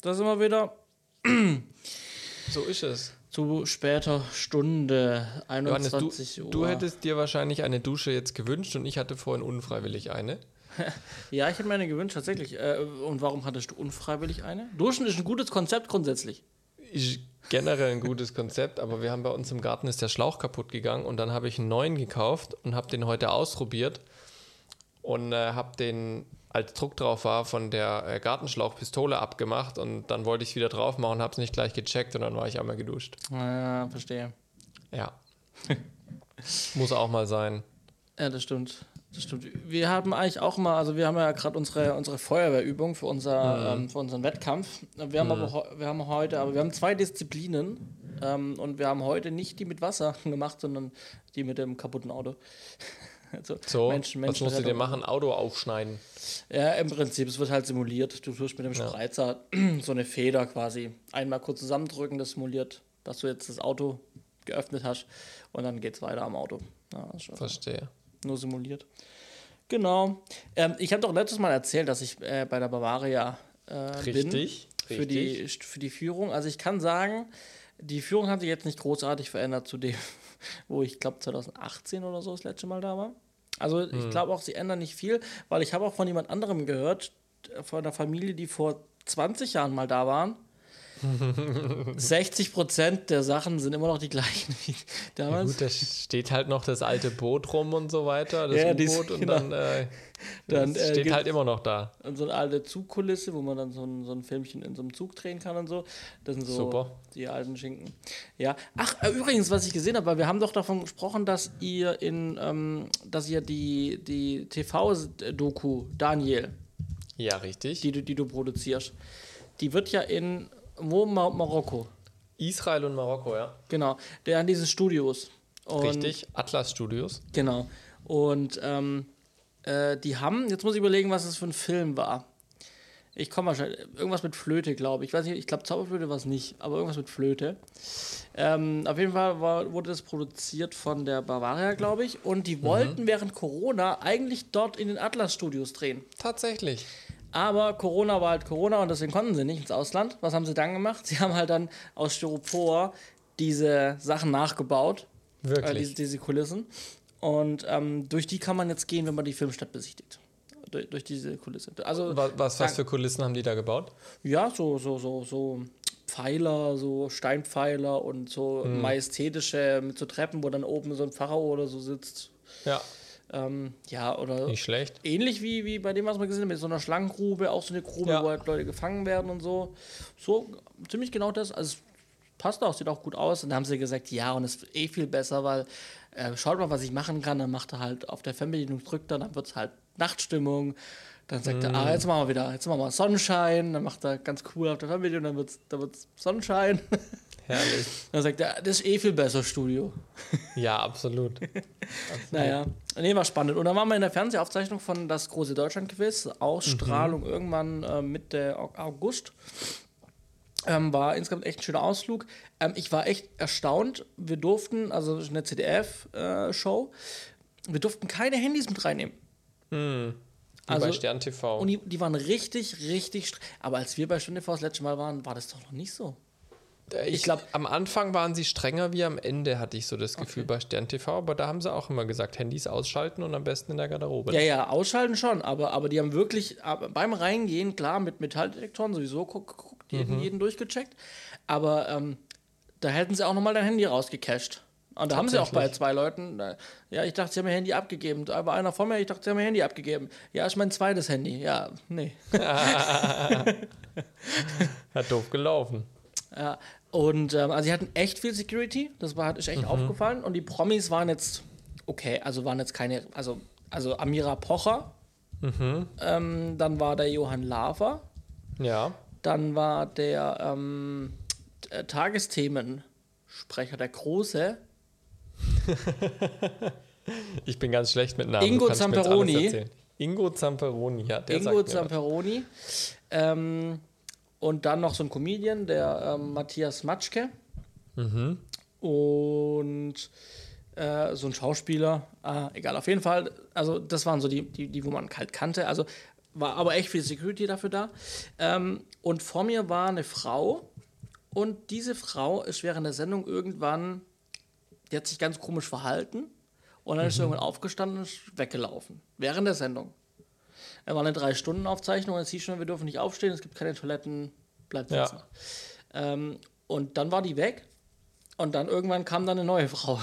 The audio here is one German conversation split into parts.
da sind wir wieder. So ist es. Zu später Stunde, Johannes, 21 du, Uhr. du hättest dir wahrscheinlich eine Dusche jetzt gewünscht und ich hatte vorhin unfreiwillig eine. ja, ich hätte mir eine gewünscht, tatsächlich. Äh, und warum hattest du unfreiwillig eine? Duschen ist ein gutes Konzept grundsätzlich. Ist generell ein gutes Konzept, aber wir haben bei uns im Garten ist der Schlauch kaputt gegangen und dann habe ich einen neuen gekauft und habe den heute ausprobiert und äh, habe den, als Druck drauf war, von der äh, Gartenschlauchpistole abgemacht und dann wollte ich es wieder drauf machen habe es nicht gleich gecheckt und dann war ich einmal geduscht. Ja, verstehe. Ja. Muss auch mal sein. Ja, das stimmt. Das stimmt. Wir haben eigentlich auch mal, also wir haben ja gerade unsere, unsere Feuerwehrübung für, unser, ähm, für unseren Wettkampf. Wir haben aber heu- wir haben heute, aber wir haben zwei Disziplinen ähm, und wir haben heute nicht die mit Wasser gemacht, sondern die mit dem kaputten Auto. Also So, Menschen, was musst du dir Menschenrettung. machen? Auto aufschneiden. Ja, im Prinzip, es wird halt simuliert. Du tust mit dem Spreizer so eine Feder quasi einmal kurz zusammendrücken, das simuliert, dass du jetzt das Auto geöffnet hast und dann geht's weiter am Auto. Ja, schon Verstehe. nur simuliert. Genau. Ähm, ich habe doch letztes Mal erzählt, dass ich äh, bei der Bavaria äh, Richtig, bin für die, für die Führung. Also ich kann sagen, die Führung hat sich jetzt nicht großartig verändert zu dem, wo ich glaube 2018 oder so das letzte Mal da war. Also ich Hm. glaube auch, sie ändern nicht viel, weil ich habe auch von jemand anderem gehört, von einer Familie, die vor 20 Jahren mal da waren. 60 Prozent der Sachen sind immer noch die gleichen wie Ja, damals. gut, da steht halt noch das alte Boot rum und so weiter, das Ja, U-Boot und genau. dann, äh, Dann, äh, steht halt immer noch da. Und so eine alte Zugkulisse, wo man dann so ein, so ein Filmchen in so einem Zug drehen kann und so. Das sind so Super. die alten Schinken. Ja. Ach, äh, übrigens, was ich gesehen habe, weil wir haben doch davon gesprochen, dass ihr in, ähm, dass ihr die, die TV-Doku Daniel, Ja, richtig. die du, die du produzierst, die wird ja in wo Mar Marokko. Israel und Marokko, ja. Genau. Der an diesen Studios. Und, Richtig. Atlas Studios. Genau. Und ähm, äh, die haben, jetzt muss ich überlegen, was es für ein Film war. Ich komme wahrscheinlich, irgendwas mit Flöte, glaube ich. Ich weiß nicht, ich glaube Zauberflöte war es nicht, aber irgendwas mit Flöte. Ähm, auf jeden Fall war, wurde das produziert von der Bavaria, glaube ich. Und die wollten während Corona eigentlich dort in den Atlas Studios drehen. Tatsächlich. Aber Corona war halt Corona und deswegen konnten sie nicht ins Ausland. Was haben sie dann gemacht? Sie haben halt dann aus Styropor diese Sachen nachgebaut. Äh, Wirklich. diese, diese Kulissen. Und ähm, durch die kann man jetzt gehen, wenn man die Filmstadt besichtigt. Durch, durch diese Kulisse. Also, was, was, was für Kulissen haben die da gebaut? ja, so, so, so, so Pfeiler, so Steinpfeiler und so Hm. majestätische mit so Treppen, wo dann oben so ein Pharao oder so sitzt. Ja, Ähm, ja, oder nicht schlecht. ähnlich wie, wie bei dem, was wir gesehen haben, mit so einer Schlangengrube, auch so eine Grube, Ja. wo halt Leute gefangen werden und so. So, ziemlich genau das. Also, passt auch, sieht auch gut aus. Und dann haben sie gesagt, ja, und es ist eh viel besser, weil äh, schaut mal, was ich machen kann. Dann macht er halt auf der Fernbedienung, drückt er, dann wird es halt Nachtstimmung. Dann sagt er, ah, jetzt machen wir wieder, jetzt machen wir Sonnenschein. Dann macht er ganz cool auf der Fernbedienung, dann wird es dann wird's Sonnenschein. Herrlich. dann sagt er, das ist eh viel besser, Studio. Ja, absolut. Naja, nee, war spannend. Und dann waren wir in der Fernsehaufzeichnung von das große Deutschland-Quiz, Ausstrahlung irgendwann äh, Mitte Au- August. Ähm, war insgesamt echt ein schöner Ausflug. Ähm, ich war echt erstaunt. Wir durften, also eine ZDF-Show, wir durften keine Handys mit reinnehmen. Wie Also- bei Stern TV. Und die, die waren richtig, richtig. Aber als wir bei Stunde vor das letzte Mal waren, war das doch noch nicht so. Ich glaub- glaube, am Anfang waren sie strenger wie am Ende, hatte ich so das Gefühl bei Stern TV, aber da haben sie auch immer gesagt, Handys ausschalten und am besten in der Garderobe. Ja, ja, ausschalten schon, aber, aber die haben wirklich beim Reingehen, klar, mit Metalldetektoren sowieso guck- geguckt, jeden, jeden durchgecheckt, aber ähm, da hätten sie auch nochmal dein Handy rausgecached. Und da haben sie auch bei zwei Leuten, äh, ja, ich dachte, sie haben ihr Handy abgegeben. Da war einer vor mir, ich dachte, sie haben ihr Handy abgegeben. Ja, ist mein zweites Handy. Ja, nee. Hat doof gelaufen. Ja, und ähm, also sie hatten echt viel Security, das war, hat ist echt aufgefallen. Und die Promis waren jetzt, okay, also waren jetzt keine, also, also Amira Pocher, ähm, dann war der Johann Lafer, Ja. dann war der ähm, äh, Tagesthemensprecher, der Große, Ich bin ganz schlecht mit Namen. Ingo Zamperoni. Ingo Zamperoni, ja. Der Ingo sagt mir was. Zamperoni ähm, und dann noch so ein Comedian, der ähm, Matthias Matschke Mhm. und äh, so ein Schauspieler, ah, egal, auf jeden Fall, also das waren so die, die, die wo man kalt kannte. Also war aber echt viel Security dafür da. Ähm, und vor mir war eine Frau und diese Frau ist während der Sendung irgendwann, die hat sich ganz komisch verhalten und dann ist sie irgendwann aufgestanden und ist weggelaufen. Während der Sendung. Er war eine Drei-Stunden-Aufzeichnung und es hieß schon, wir dürfen nicht aufstehen, es gibt keine Toiletten, bleibt Ja. sitzen. Ähm, und dann war die weg und dann irgendwann kam dann eine neue Frau,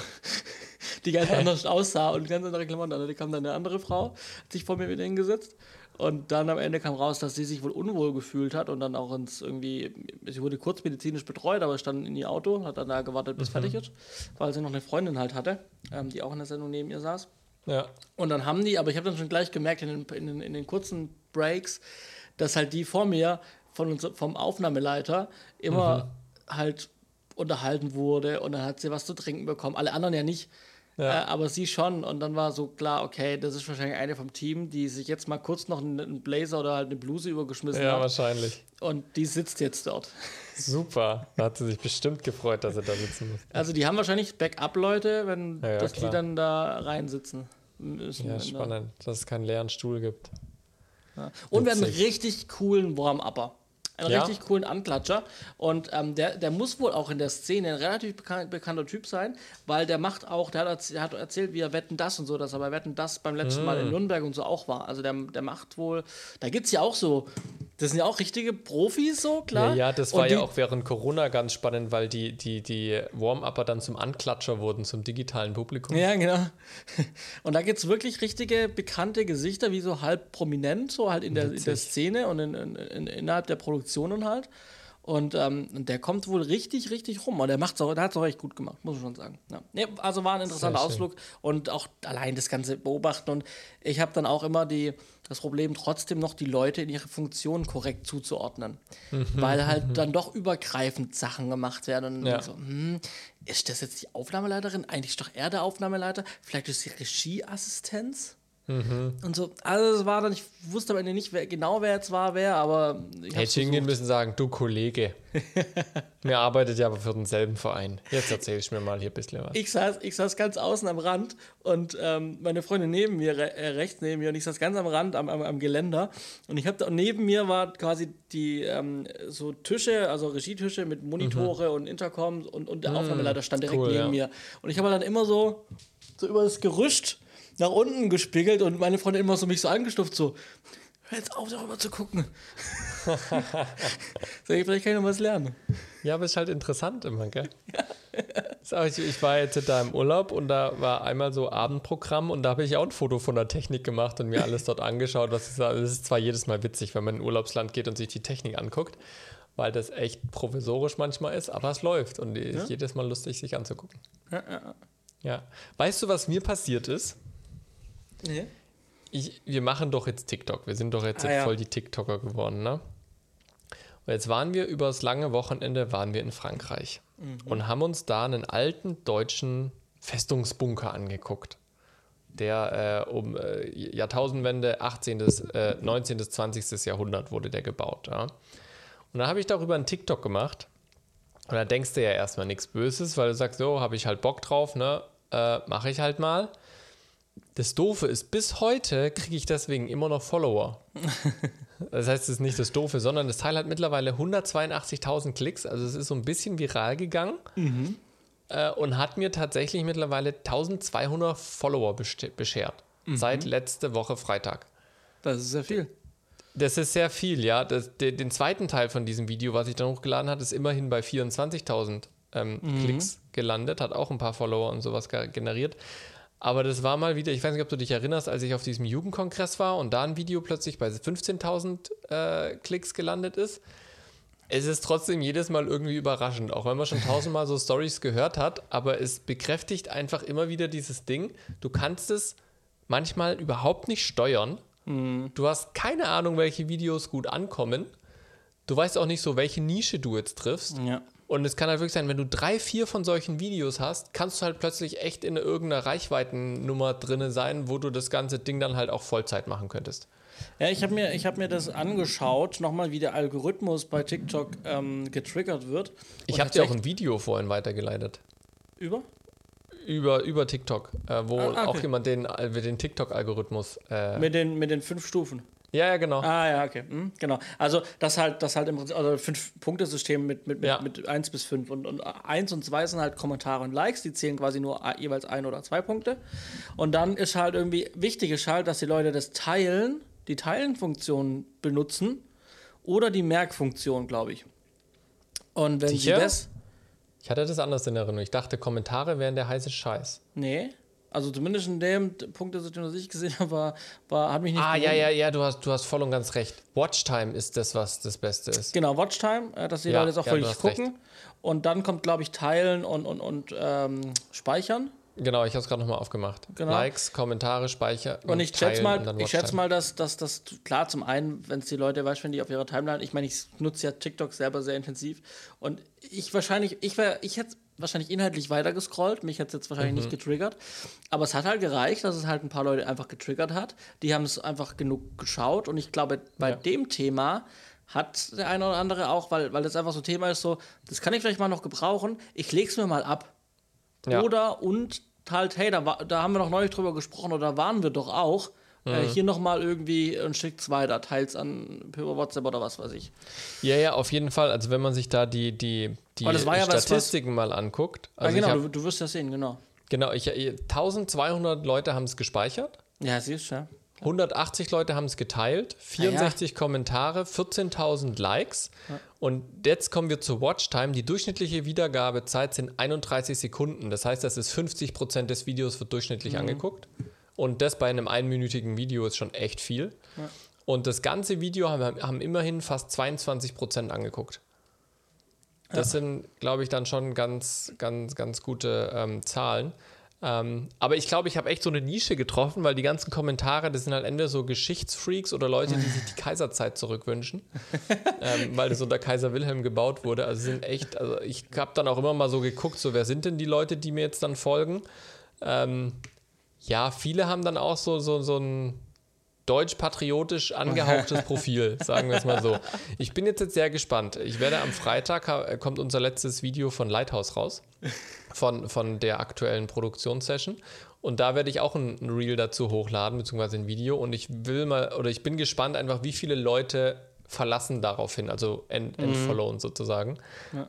die ganz anders aussah und ganz andere Klamotten. Die kam dann eine andere Frau, hat sich vor mir wieder hingesetzt. Und dann am Ende kam raus, dass sie sich wohl unwohl gefühlt hat und dann auch ins irgendwie, sie wurde kurz medizinisch betreut, aber stand in ihr Auto, hat dann da gewartet, bis fertig ist, weil sie noch eine Freundin halt hatte, ähm, die auch in der Sendung neben ihr saß. Ja. Und dann haben die, aber ich habe dann schon gleich gemerkt in den, in, den, in den kurzen Breaks, dass halt die vor mir von uns, vom Aufnahmeleiter immer halt unterhalten wurde und dann hat sie was zu trinken bekommen. Alle anderen ja nicht, Ja. äh, aber sie schon. Und dann war so klar, okay, das ist wahrscheinlich eine vom Team, die sich jetzt mal kurz noch einen, Blazer oder halt eine Bluse übergeschmissen Ja, hat. wahrscheinlich. Und die sitzt jetzt dort. Super. Da hat sie sich bestimmt gefreut, dass sie da sitzen muss. Also die haben wahrscheinlich Backup-Leute, wenn Ja, ja, dass die dann da reinsitzen müssen. Ja, spannend, dass es keinen leeren Stuhl gibt. Ja. Und wir haben einen richtig coolen Warm-Upper. Einen Ja? richtig coolen Anklatscher. Und ähm, der, der muss wohl auch in der Szene ein relativ bekan bekannter Typ sein, weil der macht auch, der hat, der hat erzählt, wie er Wetten das und so, dass er bei Wetten das beim letzten Mal Mm. in Nürnberg und so auch war. Also der, der macht wohl, da gibt es ja auch so, das sind ja auch richtige Profis so, klar. Ja, ja, das war die, ja auch während Corona ganz spannend, weil die, die, die Warm-Upper dann zum Anklatscher wurden, zum digitalen Publikum. Ja, genau. Und da gibt es wirklich richtige bekannte Gesichter, wie so halb prominent, so halt in der, in der. Szene und in, in, innerhalb der Produktionen halt. Und ähm, und der kommt wohl richtig, richtig rum. Und der macht's auch, der hat es auch echt gut gemacht, muss ich schon sagen. Ja. Nee, also war ein interessanter. Ausflug und auch allein das Ganze beobachten. Und ich habe dann auch immer die, das Problem, trotzdem noch die Leute in ihre Funktion korrekt zuzuordnen. Mhm. Weil halt dann doch übergreifend Sachen gemacht werden. Und Ja. so, hm, ist das jetzt die Aufnahmeleiterin? Eigentlich ist doch er der Aufnahmeleiter. Vielleicht ist sie Regieassistenz? Mhm. Und so, also es war dann, ich wusste am Ende nicht wer, genau, wer jetzt war, wer, aber ich Hätte hab's hingehen versucht. müssen sagen, du Kollege, mir arbeitet ja aber für denselben Verein. Jetzt erzähl ich mir mal hier ein bisschen was. Ich saß, ich saß ganz außen am Rand und ähm, meine Freundin neben mir, re äh, rechts neben mir, und ich saß ganz am Rand am, am, am Geländer. Und ich habe da, und neben mir war quasi die ähm, so Tische, also Regietische mit Monitore und Intercoms und, und der Aufnahmeleiter stand direkt Mhm. cool, neben ja. mir. Und ich habe dann immer so, so über das Gerüst nach unten gespiegelt und meine Freundin immer so mich so angestuft, so, hör jetzt auf, darüber zu gucken. Ich, vielleicht kann ich noch was lernen. Ja, aber ist halt interessant immer, gell? Auch, ich, ich war jetzt da im Urlaub und da war einmal so Abendprogramm und da habe ich auch ein Foto von der Technik gemacht und mir alles dort angeschaut. Was ist, das ist zwar jedes Mal witzig, wenn man in ein Urlaubsland geht und sich die Technik anguckt, weil das echt provisorisch manchmal ist, aber es läuft und ist jedes Mal lustig, sich anzugucken. Ja, ja, ja. Ja. Weißt du, was mir passiert ist? Nee. Ich, wir machen doch jetzt TikTok. Wir sind doch jetzt Ah, ja. voll die TikToker geworden, ne? Und jetzt waren wir übers lange Wochenende waren wir in Frankreich Mhm. und haben uns da einen alten deutschen Festungsbunker angeguckt. Der äh, um äh, Jahrtausendwende 18. Bis, äh, 19. bis 20. Jahrhundert wurde der gebaut. Ja? Und dann habe ich darüber einen TikTok gemacht. Und da denkst du ja erstmal nichts Böses, weil du sagst, so, habe ich halt Bock drauf, ne? Äh, Mache ich halt mal. Das Doofe ist, bis heute kriege ich deswegen immer noch Follower. Das heißt, es ist nicht das Doofe, sondern das Teil hat mittlerweile 182.000 Klicks. Also es ist so ein bisschen viral gegangen äh, und hat mir tatsächlich mittlerweile 1200 Follower beschert. Seit letzte Woche Freitag. Das ist sehr viel. Das ist sehr viel, ja. Das, de, den zweiten Teil von diesem Video, was ich dann hochgeladen habe, ist immerhin bei 24.000 ähm, Klicks gelandet, hat auch ein paar Follower und sowas ge- generiert. Aber das war mal wieder, ich weiß nicht, ob du dich erinnerst, als ich auf diesem Jugendkongress war und da ein Video plötzlich bei 15.000 äh, Klicks gelandet ist. Es ist trotzdem jedes Mal irgendwie überraschend, auch wenn man schon tausendmal so Stories gehört hat, aber es bekräftigt einfach immer wieder dieses Ding. Du kannst es manchmal überhaupt nicht steuern. Du hast keine Ahnung, welche Videos gut ankommen. Du weißt auch nicht so, welche Nische du jetzt triffst. Ja. Und es kann halt wirklich sein, wenn du drei, vier von solchen Videos hast, kannst du halt plötzlich echt in irgendeiner Reichweitennummer drinne sein, wo du das ganze Ding dann halt auch Vollzeit machen könntest. Ja, ich habe mir, ich hab mir das angeschaut, nochmal, wie der Algorithmus bei TikTok ähm, getriggert wird. Ich habe dir auch ein Video vorhin weitergeleitet. Über? Über, über TikTok, äh, wo Ah, ah, auch okay. jemand den, äh, den TikTok-Algorithmus. Äh, Mit den, mit den fünf Stufen. Ja, ja, genau. Ah, ja, okay. Hm, genau. Also, das halt, das halt im Prinzip, also Fünf-Punkte-System mit, mit, mit, Ja. mit 1 bis 5. Und, und 1 und 2 sind halt Kommentare und Likes, die zählen quasi nur jeweils ein oder zwei Punkte. Und dann ist halt irgendwie wichtig ist halt, dass die Leute das Teilen, die Teilen-Funktion benutzen oder die Merkfunktion, glaube ich. Und wenn Sicher? sie das. Ich hatte das anders in Erinnerung. Ich dachte, Kommentare wären der heiße Scheiß. Nee. Also zumindest in dem Punktesystem, das ich gesehen habe, war, war, hat mich nicht Ah, ja, gewundert. ja, ja, du hast, du hast voll und ganz recht. Watchtime ist das, was das Beste ist. Genau, Watchtime, äh, dass die Ja, Leute jetzt auch ja, wirklich hast recht. gucken. Und dann kommt, glaube ich, Teilen und, und, und ähm, Speichern. Genau, ich habe es gerade nochmal aufgemacht. Genau. Likes, Kommentare, Speicher. Und ich schätze mal, ich schätze mal, dass, dass das klar zum einen, wenn es die Leute, weißt wenn die auf ihrer Timeline, ich meine, ich nutze ja TikTok selber sehr intensiv und ich wahrscheinlich, ich wäre, ich hätte wahrscheinlich inhaltlich weiter gescrollt, mich hätte es jetzt wahrscheinlich Mhm. nicht getriggert, aber es hat halt gereicht, dass es halt ein paar Leute einfach getriggert hat. Die haben es einfach genug geschaut und ich glaube, bei Ja. dem Thema hat der eine oder andere auch, weil, weil das einfach so ein Thema ist, so, das kann ich vielleicht mal noch gebrauchen, ich lege es mir mal ab. Ja. Oder und halt, hey, da, da haben wir noch neulich drüber gesprochen oder da waren wir doch auch. Äh, Mhm. hier nochmal irgendwie ein Stück weiter, teils an per WhatsApp oder was weiß ich. Ja, ja, auf jeden Fall. Also wenn man sich da die, die, die ja was, was- Statistiken mal anguckt. Also genau, ich du, hab, du wirst das sehen, genau. genau, ich, 1200 Leute haben es gespeichert. Ja, siehst du, ja. 180 Leute haben es geteilt, Ah, 64 Kommentare, 14.000 Likes. Und jetzt kommen wir zur Watchtime. Die durchschnittliche Wiedergabezeit sind 31 Sekunden. Das heißt, das ist 50 Prozent des Videos wird durchschnittlich Mhm. angeguckt. Und das bei einem einminütigen Video ist schon echt viel. Und das ganze Video haben, haben immerhin fast 22 Prozent angeguckt. Das sind, glaube ich, dann schon ganz, ganz, ganz gute ähm, Zahlen. Ähm, aber ich glaube, ich habe echt so eine Nische getroffen, weil die ganzen Kommentare, das sind halt entweder so Geschichtsfreaks oder Leute, die sich die Kaiserzeit zurückwünschen, ähm, weil das unter Kaiser Wilhelm gebaut wurde. Also sind echt, also ich habe dann auch immer mal so geguckt, so wer sind denn die Leute, die mir jetzt dann folgen? Ähm, ja, viele haben dann auch so, so, so ein deutsch-patriotisch angehauchtes Profil, sagen wir es mal so. Ich bin jetzt, jetzt sehr gespannt. Ich werde am Freitag, kommt unser letztes Video von Lighthouse raus, von, von der aktuellen Produktionssession. Und da werde ich auch ein, Reel dazu hochladen, beziehungsweise ein Video. Und ich will mal, oder ich bin gespannt einfach, wie viele Leute verlassen daraufhin, also ent, entfollowen sozusagen.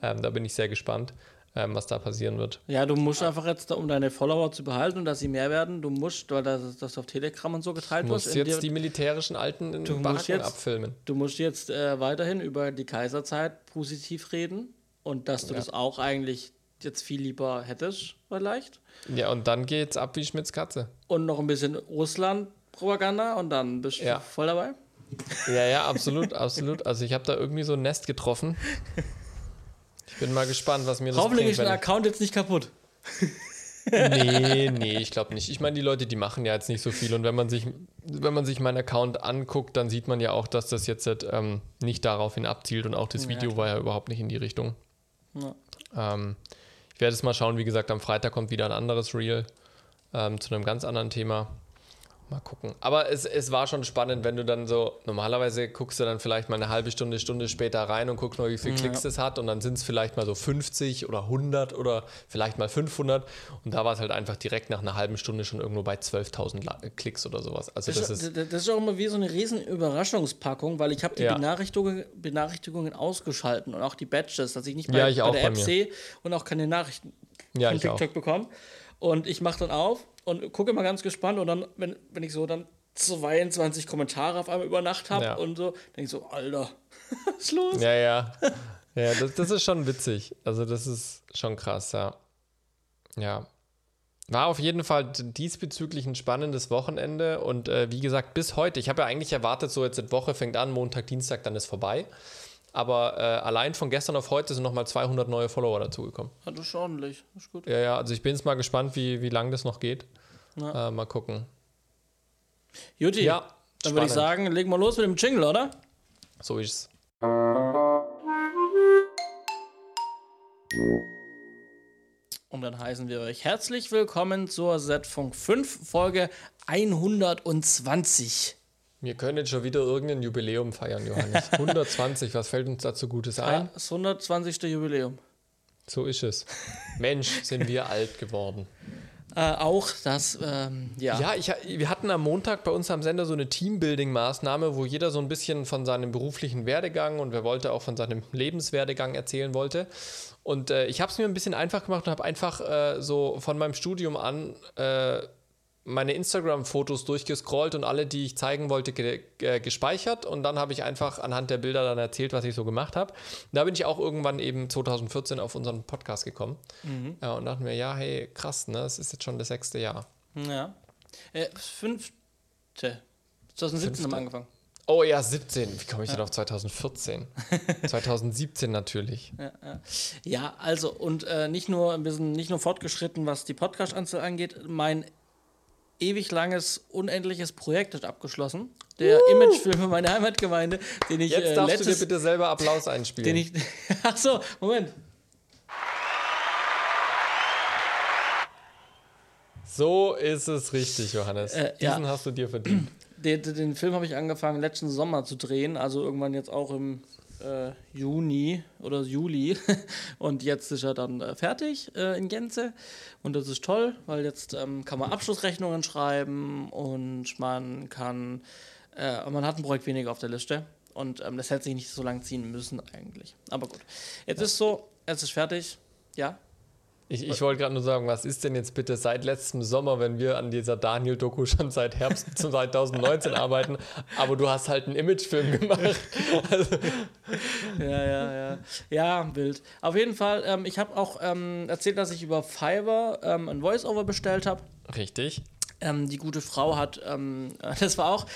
Ähm, da bin ich sehr gespannt, ähm, was da passieren wird. Ja, du musst einfach jetzt, um deine Follower zu behalten und dass sie mehr werden, du musst, weil das, das auf Telegram und so geteilt Du wird, musst in jetzt die militärischen Alten in Du Baracken jetzt- abfilmen. Du musst jetzt äh, weiterhin über die Kaiserzeit positiv reden und dass du Ja. das auch eigentlich jetzt viel lieber hättest, vielleicht. Ja, und dann geht's ab wie Schmitz Katze. Und noch ein bisschen Russland-Propaganda und dann bist du Ja. voll dabei. Ja, ja, absolut, absolut. Also ich habe da irgendwie so ein Nest getroffen. Ich bin mal gespannt, was mir das Hoffentlich ist Wenn Account jetzt nicht kaputt. nee, nee, ich glaube nicht. Ich meine, die Leute, die machen ja jetzt nicht so viel. Und wenn man sich, wenn man sich meinen Account anguckt, dann sieht man ja auch, dass das jetzt ähm, nicht daraufhin abzielt. Und auch das Video war ja überhaupt nicht in die Richtung. Ja. Ähm, ich werde es mal schauen. Wie gesagt, am Freitag kommt wieder ein anderes Reel ähm, zu einem ganz anderen Thema. Mal gucken. Aber es, es war schon spannend, wenn du dann so, normalerweise guckst du dann vielleicht mal eine halbe Stunde, Stunde später rein und guckst mal, wie viele Ja. Klicks es hat. Und dann sind es vielleicht mal so 50 oder 100 oder vielleicht mal 500. Und da war es halt einfach direkt nach einer halben Stunde schon irgendwo bei 12.000 La- Klicks oder sowas. Also Das, das ist, das ist auch immer wie so eine riesen Überraschungspackung, weil ich habe die Ja. Benachrichtigungen, Benachrichtigungen ausgeschalten und auch die Badges, dass ich nicht Ja, bei, ich bei der App sehe und auch keine Nachrichten ja, von. TikTok bekomme. Und ich mache dann auf und gucke mal ganz gespannt und dann, wenn, wenn ich so dann 22 Kommentare auf einmal über Nacht habe Ja. und so, denke ich so, Alter, was ist los? Ja, ja. Ja, das, das ist schon witzig. Also, das ist schon krass, ja. Ja. War auf jeden Fall diesbezüglich ein spannendes Wochenende und äh, wie gesagt, bis heute. Ich habe ja eigentlich erwartet, so jetzt die Woche fängt an, Montag, Dienstag, dann ist vorbei. Aber äh, allein von gestern auf heute sind nochmal 200 neue Follower dazugekommen. Ja, das ist ordentlich, das ist gut. Ja, ja, also ich bin jetzt mal gespannt, wie, wie lange das noch geht. Ja. Äh, mal gucken. Juti, Ja, dann würde ich sagen, legen wir los mit dem Jingle, oder? So ist es. Und dann heißen wir euch herzlich willkommen zur Z-Funk 5, Folge 120. Wir können jetzt schon wieder irgendein Jubiläum feiern, Johannes. 120, was fällt uns dazu Gutes ein? Ja, das 120. Jubiläum. So ist es. Mensch, sind wir alt geworden. Äh, auch das, ähm, ja. Ja, ich, wir hatten am Montag bei uns am Sender so eine Teambuilding-Maßnahme, wo jeder so ein bisschen von seinem beruflichen Werdegang und wer wollte auch von seinem Lebenswerdegang erzählen wollte. Und äh, ich habe es mir ein bisschen einfach gemacht und habe einfach äh, so von meinem Studium an äh, meine Instagram-Fotos durchgescrollt und alle, die ich zeigen wollte, ge äh, gespeichert. Und dann habe ich einfach anhand der Bilder dann erzählt, was ich so gemacht habe. Da bin ich auch irgendwann eben 2014 auf unseren Podcast gekommen. Mhm. Ja, und dachte mir, ja, hey, krass, ne? Das ist jetzt schon das sechste Jahr. Ja. Äh, fünfte. 2017 Fünfte. haben wir angefangen. Oh ja, 17. Wie komme ich ja. denn auf 2014? 2017 natürlich. Ja, ja. ja, also und äh, nicht nur, wir sind nicht nur fortgeschritten, was die Podcast-Anzahl angeht. Mein ewig langes, unendliches Projekt ist abgeschlossen. Der uh. Imagefilm für meine Heimatgemeinde, den ich. Jetzt äh, darfst letztes, du dir bitte selber Applaus einspielen. Den ich. Ach so, Moment. So ist es richtig, Johannes. Äh, Diesen ja. hast du dir verdient. Den, den Film habe ich angefangen letzten Sommer zu drehen, also irgendwann jetzt auch im äh, Juni oder Juli und jetzt ist er dann äh, fertig äh, in Gänze und das ist toll, weil jetzt ähm, kann man Abschlussrechnungen schreiben und man kann, äh, man hat ein Projekt weniger auf der Liste und ähm, das hätte sich nicht so lang ziehen müssen eigentlich. Aber gut, jetzt ja. ist so, es ist fertig, ja. Ich, ich wollte gerade nur sagen, was ist denn jetzt bitte seit letztem Sommer, wenn wir an dieser Daniel-Doku schon seit Herbst 2019 arbeiten, aber du hast halt einen Imagefilm gemacht. Also. Ja, ja, ja. Ja, wild. Auf jeden Fall, ähm, ich habe auch ähm, erzählt, dass ich über Fiverr ähm, ein Voice-Over bestellt habe. Richtig. Ähm, die gute Frau hat, ähm, das war auch,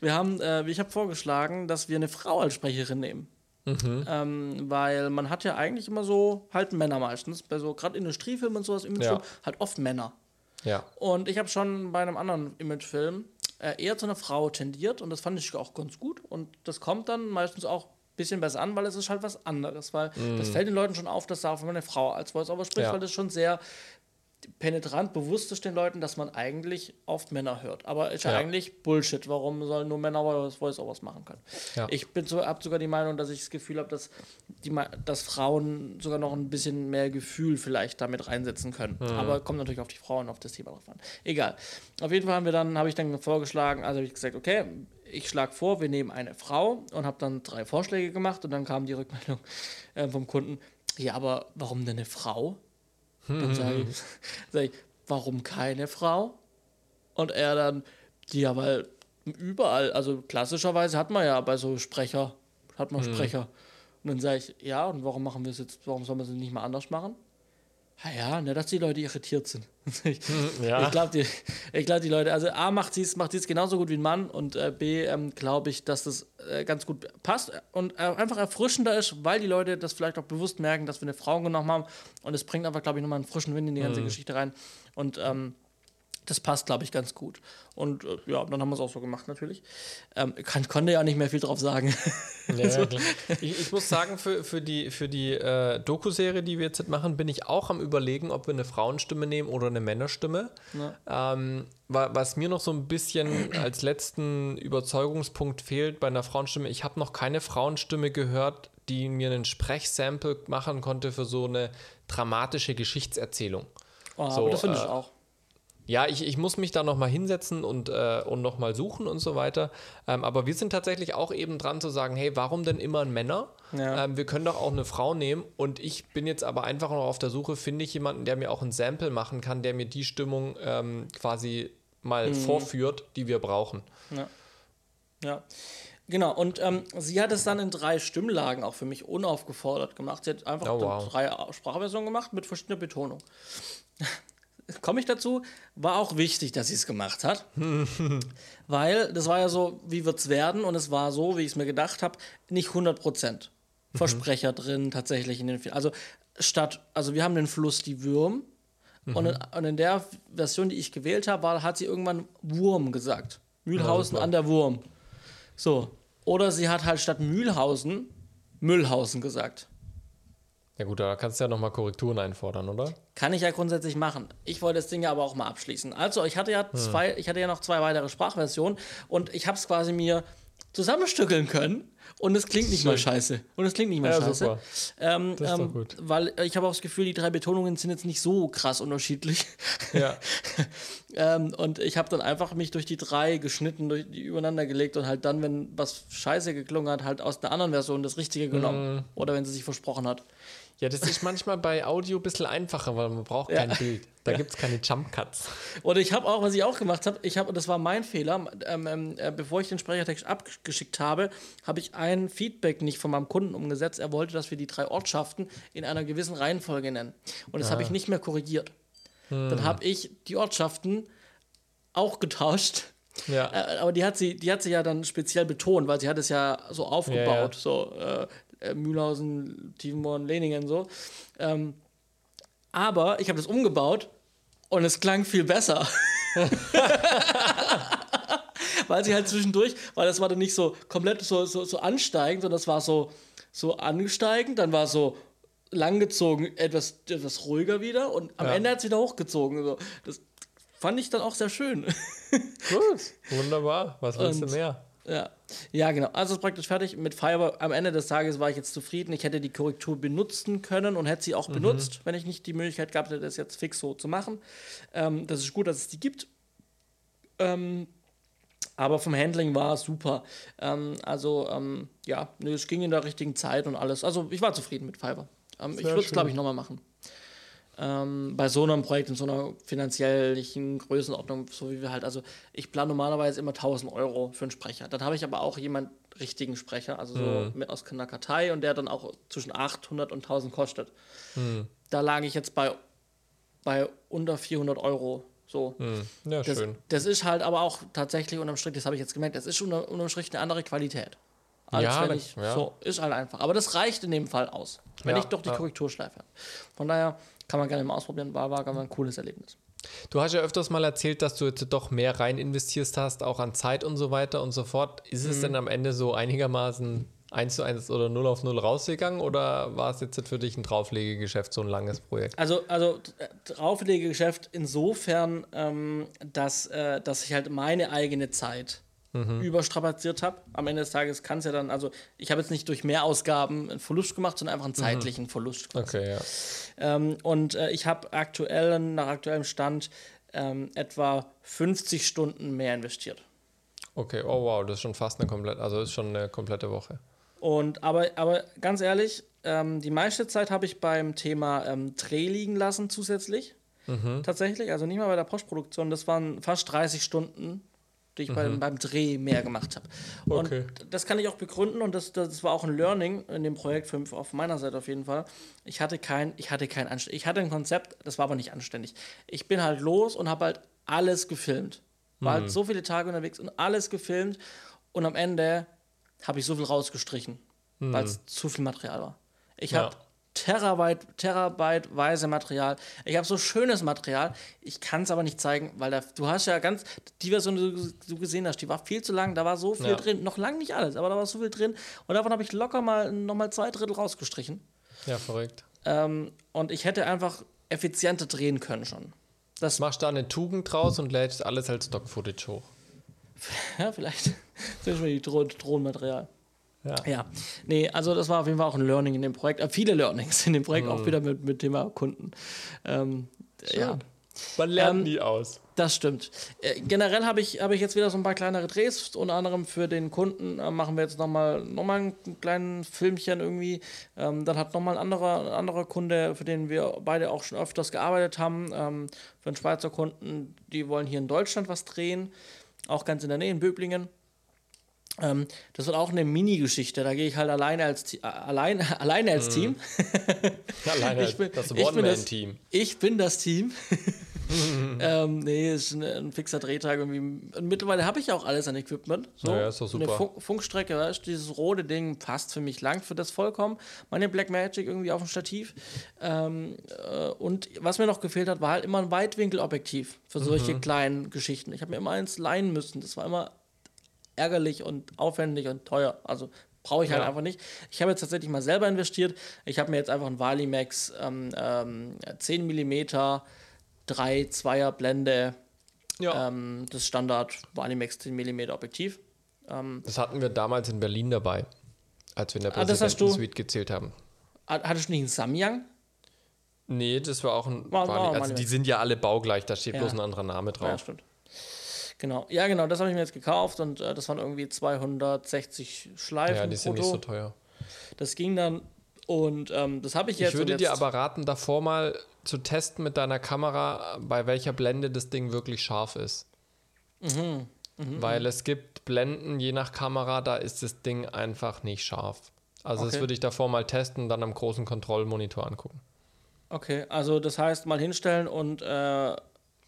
wir haben, äh, ich habe vorgeschlagen, dass wir eine Frau als Sprecherin nehmen. Mhm. Ähm, weil man hat ja eigentlich immer so halt Männer meistens, bei so gerade Industriefilmen und sowas, Imagefilm, ja. halt oft Männer. Ja. Und ich habe schon bei einem anderen Imagefilm äh, eher zu einer Frau tendiert und das fand ich auch ganz gut und das kommt dann meistens auch ein bisschen besser an, weil es ist halt was anderes, weil mhm. das fällt den Leuten schon auf, dass da auch wenn man eine Frau als Voice-Over spricht, ja. weil das schon sehr penetrant bewusst ist den Leuten, dass man eigentlich oft Männer hört. Aber ist ja, ja eigentlich Bullshit. Warum sollen nur Männer Voice-Overs machen können? Ja. Ich bin so, habe sogar die Meinung, dass ich das Gefühl habe, dass, die, dass Frauen sogar noch ein bisschen mehr Gefühl vielleicht damit reinsetzen können. Mhm. Aber kommt natürlich auf die Frauen, auf das Thema drauf an. Egal. Auf jeden Fall haben wir dann, habe ich dann vorgeschlagen, also habe ich gesagt, okay, ich schlage vor, wir nehmen eine Frau und habe dann drei Vorschläge gemacht und dann kam die Rückmeldung äh, vom Kunden, ja, aber warum denn eine Frau? Dann sage ich, sag ich, warum keine Frau? Und er dann, ja, weil überall, also klassischerweise hat man ja bei so Sprecher, hat man. Sprecher. Und dann sage ich, ja, und warum machen wir es jetzt, warum soll man es nicht mal anders machen? Ja, ja, ne, dass die Leute irritiert sind. Ich ja. ich glaube, die, glaub, die Leute, also A macht sie es macht genauso gut wie ein Mann und äh, B ähm, glaube ich, dass das äh, ganz gut passt und äh, einfach erfrischender ist, weil die Leute das vielleicht auch bewusst merken, dass wir eine Frau genommen haben und es bringt einfach, glaube ich, nochmal einen frischen Wind in die ganze mhm. Geschichte rein. Und ähm, das passt, glaube ich, ganz gut. Und äh, ja, dann haben wir es auch so gemacht natürlich. Ähm, kann, konnte ja nicht mehr viel drauf sagen. Ja, so. ich, ich, muss sagen, für, für die, für die äh, Doku-Serie, die wir jetzt machen, bin ich auch am überlegen, ob wir eine Frauenstimme nehmen oder eine Männerstimme. Ja. Ähm, was mir noch so ein bisschen als letzten Überzeugungspunkt fehlt bei einer Frauenstimme, ich habe noch keine Frauenstimme gehört, die mir einen Sprechsample machen konnte für so eine dramatische Geschichtserzählung. Oh, so, das finde ich äh, auch ja, ich, ich muss mich da nochmal hinsetzen und, äh, und nochmal suchen und so weiter. Ähm, aber wir sind tatsächlich auch eben dran zu sagen, hey, warum denn immer ein Männer? Ja. Ähm, wir können doch auch eine Frau nehmen. Und ich bin jetzt aber einfach noch auf der Suche, finde ich jemanden, der mir auch ein Sample machen kann, der mir die Stimmung ähm, quasi mal mhm. vorführt, die wir brauchen. Ja. Ja. Genau, und ähm, sie hat es dann in drei Stimmlagen auch für mich unaufgefordert gemacht. Sie hat einfach oh, wow. drei Sprachversionen gemacht mit verschiedener Betonung komme ich dazu, war auch wichtig, dass sie es gemacht hat. weil das war ja so, wie wird es werden? Und es war so, wie ich es mir gedacht habe, nicht 100 Prozent Versprecher mhm. drin tatsächlich in den Film. Also statt, also wir haben den Fluss die Würm mhm. und, in, und in der Version, die ich gewählt habe, war, hat sie irgendwann Wurm gesagt. Mühlhausen ja, an der Wurm. So. Oder sie hat halt statt Mühlhausen Müllhausen gesagt. Ja gut, da kannst du ja nochmal Korrekturen einfordern, oder? Kann ich ja grundsätzlich machen. Ich wollte das Ding ja aber auch mal abschließen. Also ich hatte ja hm. zwei, hm. ich hatte ja noch zwei weitere Sprachversionen und ich habe es quasi mir zusammenstückeln können Und es klingt nicht Schön. mal scheiße. Und es klingt nicht mal Ja, scheiße. super. Ähm, Das ist doch ähm, gut. Weil ich habe auch das Gefühl, die drei Betonungen sind jetzt nicht so krass unterschiedlich. Ja. ähm, und ich habe dann einfach mich durch die drei geschnitten, durch die übereinander gelegt und halt dann, wenn was scheiße geklungen hat, halt aus der anderen Version das Richtige genommen. Mhm. Oder wenn sie sich versprochen hat. Ja, das ist manchmal bei Audio ein bisschen einfacher, weil man braucht Ja. kein Bild. Da gibt es keine Jump Cuts. Oder ich habe auch, was ich auch gemacht habe, ich habe, und das war mein Fehler, ähm, ähm, äh, bevor ich den Sprechertext abgeschickt habe, habe ich ein Feedback nicht von meinem Kunden umgesetzt. Er wollte, dass wir die drei Ortschaften in einer gewissen Reihenfolge nennen. Und das habe ich nicht mehr korrigiert. Dann habe ich die Ortschaften auch getauscht. Ja. Äh, aber die hat sie, die hat sie ja dann speziell betont, weil sie hat es ja so aufgebaut, so äh, äh, Mühlhausen, Tiefenborn, Leningen so. Ähm, aber ich habe das umgebaut und es klang viel besser. weil sie halt zwischendurch, weil das war dann nicht so komplett so, so, so ansteigend, sondern das war so, so ansteigend, dann war so langgezogen, etwas, etwas ruhiger wieder und am Ja. Ende hat es wieder hochgezogen. So. Das fand ich dann auch sehr schön. Gut. Wunderbar. Was willst Und- du mehr? Ja. ja, genau. Also ist praktisch fertig mit Fiverr. Am Ende des Tages war ich jetzt zufrieden. Ich hätte die Korrektur benutzen können und hätte sie auch benutzt, wenn ich nicht die Möglichkeit gehabt hätte, das jetzt fix so zu machen. Ähm, das ist gut, dass es die gibt. Ähm, aber vom Handling war es super. Ähm, also, ähm, ja, es ging in der richtigen Zeit und alles. Also, ich war zufrieden mit Fiverr. Ähm, ich würde es, glaube ich, nochmal machen. Ähm, bei so einem Projekt in so einer finanziellen Größenordnung, so wie wir halt, also ich plane normalerweise immer 1000 Euro für einen Sprecher. Dann habe ich aber auch jemanden richtigen Sprecher, also so mit aus einer Kartei und der dann auch zwischen 800 und 1000 kostet. Da lag ich jetzt bei, bei unter 400 Euro. So. Hm. Ja, Das, schön. das ist halt aber auch tatsächlich unterm Strich, das habe ich jetzt gemerkt, das ist unter, unterm Strich eine andere Qualität. Als Ja, wenn ich, ja. so, ist halt einfach. Aber das reicht in dem Fall aus, wenn Ja, ich doch die. Korrekturschleife habe. Von daher kann man gerne mal ausprobieren, war, war war ein cooles Erlebnis. Du hast ja öfters mal erzählt, dass du jetzt doch mehr rein investierst hast, auch an Zeit und so weiter und so fort. Ist Mhm. es denn am Ende so einigermaßen 1 zu 1 oder 0 auf 0 rausgegangen oder war es jetzt für dich ein Drauflegegeschäft, so ein langes Projekt? Also, also äh, Drauflegegeschäft insofern, ähm, dass, äh, dass ich halt meine eigene Zeit Mhm. überstrapaziert habe. Am Ende des Tages kann es ja dann, also ich habe jetzt nicht durch Mehrausgaben einen Verlust gemacht, sondern einfach einen zeitlichen Verlust. quasi. Okay, ja. Ähm, und äh, ich habe aktuell, nach aktuellem Stand, ähm, etwa 50 Stunden mehr investiert. Okay, oh wow, das ist schon fast eine komplette, also ist schon eine komplette Woche. Und aber, aber ganz ehrlich, ähm, die meiste Zeit habe ich beim Thema ähm, Dreh liegen lassen zusätzlich. Tatsächlich, also nicht mal bei der Postproduktion. Das waren fast 30 Stunden, die ich beim, beim Dreh mehr gemacht habe. Okay. Und das kann ich auch begründen und das, das war auch ein Learning in dem Projekt für, auf meiner Seite auf jeden Fall. Ich hatte kein, ich hatte kein Anst ich hatte ein Konzept, das war aber nicht anständig. Ich bin halt los und habe halt alles gefilmt. War halt so viele Tage unterwegs und alles gefilmt und am Ende habe ich so viel rausgestrichen, weil es zu viel Material war. Ich Ja. habe Terabyte, Terabyteweise Material. Ich habe so schönes Material. Ich kann es aber nicht zeigen, weil da, du hast ja ganz, die Version, die du, gesehen hast, die war viel zu lang. Da war so viel Ja. drin. Noch lang nicht alles, aber da war so viel drin. Und davon habe ich locker mal nochmal zwei Drittel rausgestrichen. Ja, verrückt. Ähm, und ich hätte einfach effizienter drehen können schon. Das Machst da eine Tugend draus und lädst alles als Stock-Footage hoch. Ja, vielleicht. Beispiel die Droh Drohnenmaterial. Ja. Ja. Nee, also das war auf jeden Fall auch ein Learning in dem Projekt. Äh, viele Learnings in dem Projekt, auch wieder mit, mit Thema Kunden. Ähm, ja, Man lernt Ähm, nie aus. das stimmt. Äh, generell habe ich, hab ich jetzt wieder so ein paar kleinere Drehs. Unter anderem für den Kunden äh, machen wir jetzt nochmal noch mal ein kleines Filmchen irgendwie. Ähm, dann hat nochmal ein anderer, ein anderer Kunde, für den wir beide auch schon öfters gearbeitet haben, ähm, für einen Schweizer Kunden, die wollen hier in Deutschland was drehen. Auch ganz in der Nähe in Böblingen. Ähm, das wird auch eine Mini-Geschichte. Da gehe ich halt alleine als, äh, allein, alleine als Team. Alleine Ich bin- das ich One-Man-Team. Ich bin das Team. ähm, nee, ist ein, ein fixer Drehtag irgendwie. Und mittlerweile habe ich auch alles an Equipment. So. Ja, ist doch Eine super. Funk Funkstrecke, weißt, dieses rote Ding passt für mich lang für das vollkommen. Meine Blackmagic irgendwie auf dem Stativ. Ähm, äh, und was mir noch gefehlt hat, war halt immer ein Weitwinkelobjektiv für solche Mhm. kleinen Geschichten. Ich habe mir immer eins leihen müssen. Das war immer ärgerlich und aufwendig und teuer. Also brauche ich halt Ja. einfach nicht. Ich habe jetzt tatsächlich mal selber investiert. Ich habe mir jetzt einfach ein Valimax ähm, ähm, 10 mm 3 2er Blende, Ja. ähm, das Standard Valimax 10 mm Objektiv. Ähm, Das hatten wir damals in Berlin dabei. als wir in der Ah, du- Präsidentensuite gezählt haben. Hat- Hattest du nicht einen Samyang? Nee, das war auch ein. War- War, also die sind ja alle baugleich, da steht Ja. bloß ein anderer Name Ja, drauf. stimmt. Genau. Ja, genau, das habe ich mir jetzt gekauft und äh, das waren irgendwie 260 Schleifen. Ja, die sind nicht so teuer. Das ging dann und ähm, das habe ich jetzt. Ich würde und dir jetzt, aber raten, davor mal zu testen mit deiner Kamera, bei welcher Blende das Ding wirklich scharf ist. Mhm, Weil es gibt Blenden, je nach Kamera, da ist das Ding einfach nicht scharf. Also das Okay. würde ich davor mal testen, dann am großen Kontrollmonitor angucken. Okay, also das heißt mal hinstellen und, äh,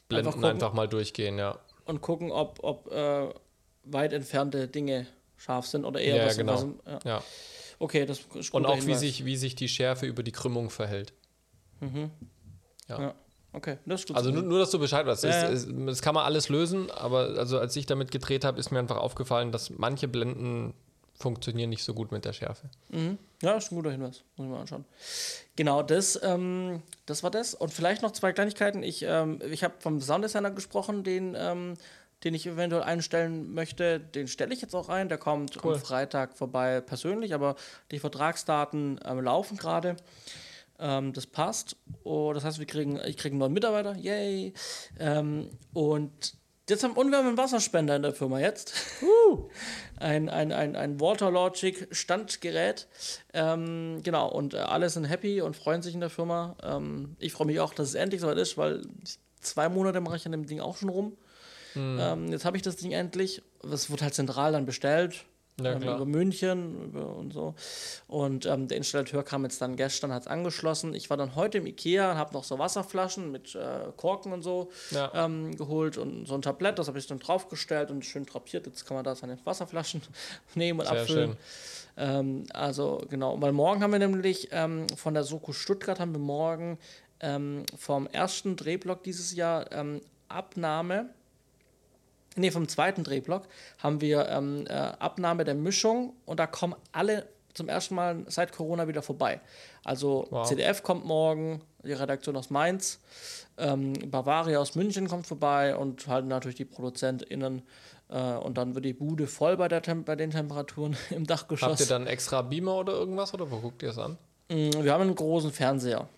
Blenden gucken. einfach, mal durchgehen, ja. Und gucken, ob, ob äh, weit entfernte Dinge scharf sind oder eher Ja, was, genau. im- ja. ja. Okay, das ist Und auch wie Hinweis. sich, wie sich die Schärfe über die Krümmung verhält. Ja. Okay, das ist gut. Also nur, nur, dass du Bescheid weißt. Ja, ja. Es, es, das kann man alles lösen, aber also als ich damit gedreht habe, ist mir einfach aufgefallen, dass manche Blenden funktionieren nicht so gut mit der Schärfe. Ja, ist ein guter Hinweis. Muss ich mal anschauen. Genau, das, ähm, das war das. Und vielleicht noch zwei Kleinigkeiten. Ich, ähm, ich habe vom Sounddesigner gesprochen, den, ähm, den ich eventuell einstellen möchte. Den stelle ich jetzt auch ein. Der kommt Cool. am Freitag vorbei persönlich, aber die Vertragsdaten ähm, laufen gerade. Ähm, das passt. Oh, das heißt, wir kriegen, ich kriege einen neuen Mitarbeiter. Yay. Ähm, und jetzt haben, und wir haben einen Wasserspender in der Firma jetzt. ein, ein, ein, ein Waterlogic Standgerät. Ähm, genau, und äh, alle sind happy und freuen sich in der Firma. Ähm, ich freue mich auch, dass es endlich soweit ist, weil zwei Monate mache ich an dem Ding auch schon rum. Hm. Ähm, jetzt habe ich das Ding endlich. Das wird halt zentral dann bestellt. Ja, ähm, über München über und so. Und ähm, der Installateur kam jetzt dann gestern, hat es angeschlossen. Ich war dann heute im Ikea und habe noch so Wasserflaschen mit äh, Korken und so Ja. ähm, geholt und so ein Tablett, das habe ich dann draufgestellt und schön drapiert. Jetzt kann man da seine Wasserflaschen nehmen und Sehr abfüllen. schön. Ähm, also genau, weil morgen haben wir nämlich ähm, von der Soko Stuttgart haben wir morgen ähm, vom ersten Drehblock dieses Jahr Abnahme. Nee, vom zweiten Drehblock haben wir ähm, äh, Abnahme der Mischung und da kommen alle zum ersten Mal seit Corona wieder vorbei. Also Wow. CDF kommt morgen, die Redaktion aus Mainz, ähm, Bavaria aus München kommt vorbei und halt natürlich die ProduzentInnen. Äh, und dann wird die Bude voll bei, der Tem bei den Temperaturen im Dachgeschoss. Habt ihr dann extra Beamer oder irgendwas oder wo guckt ihr es an? Mm, Wir haben einen großen Fernseher.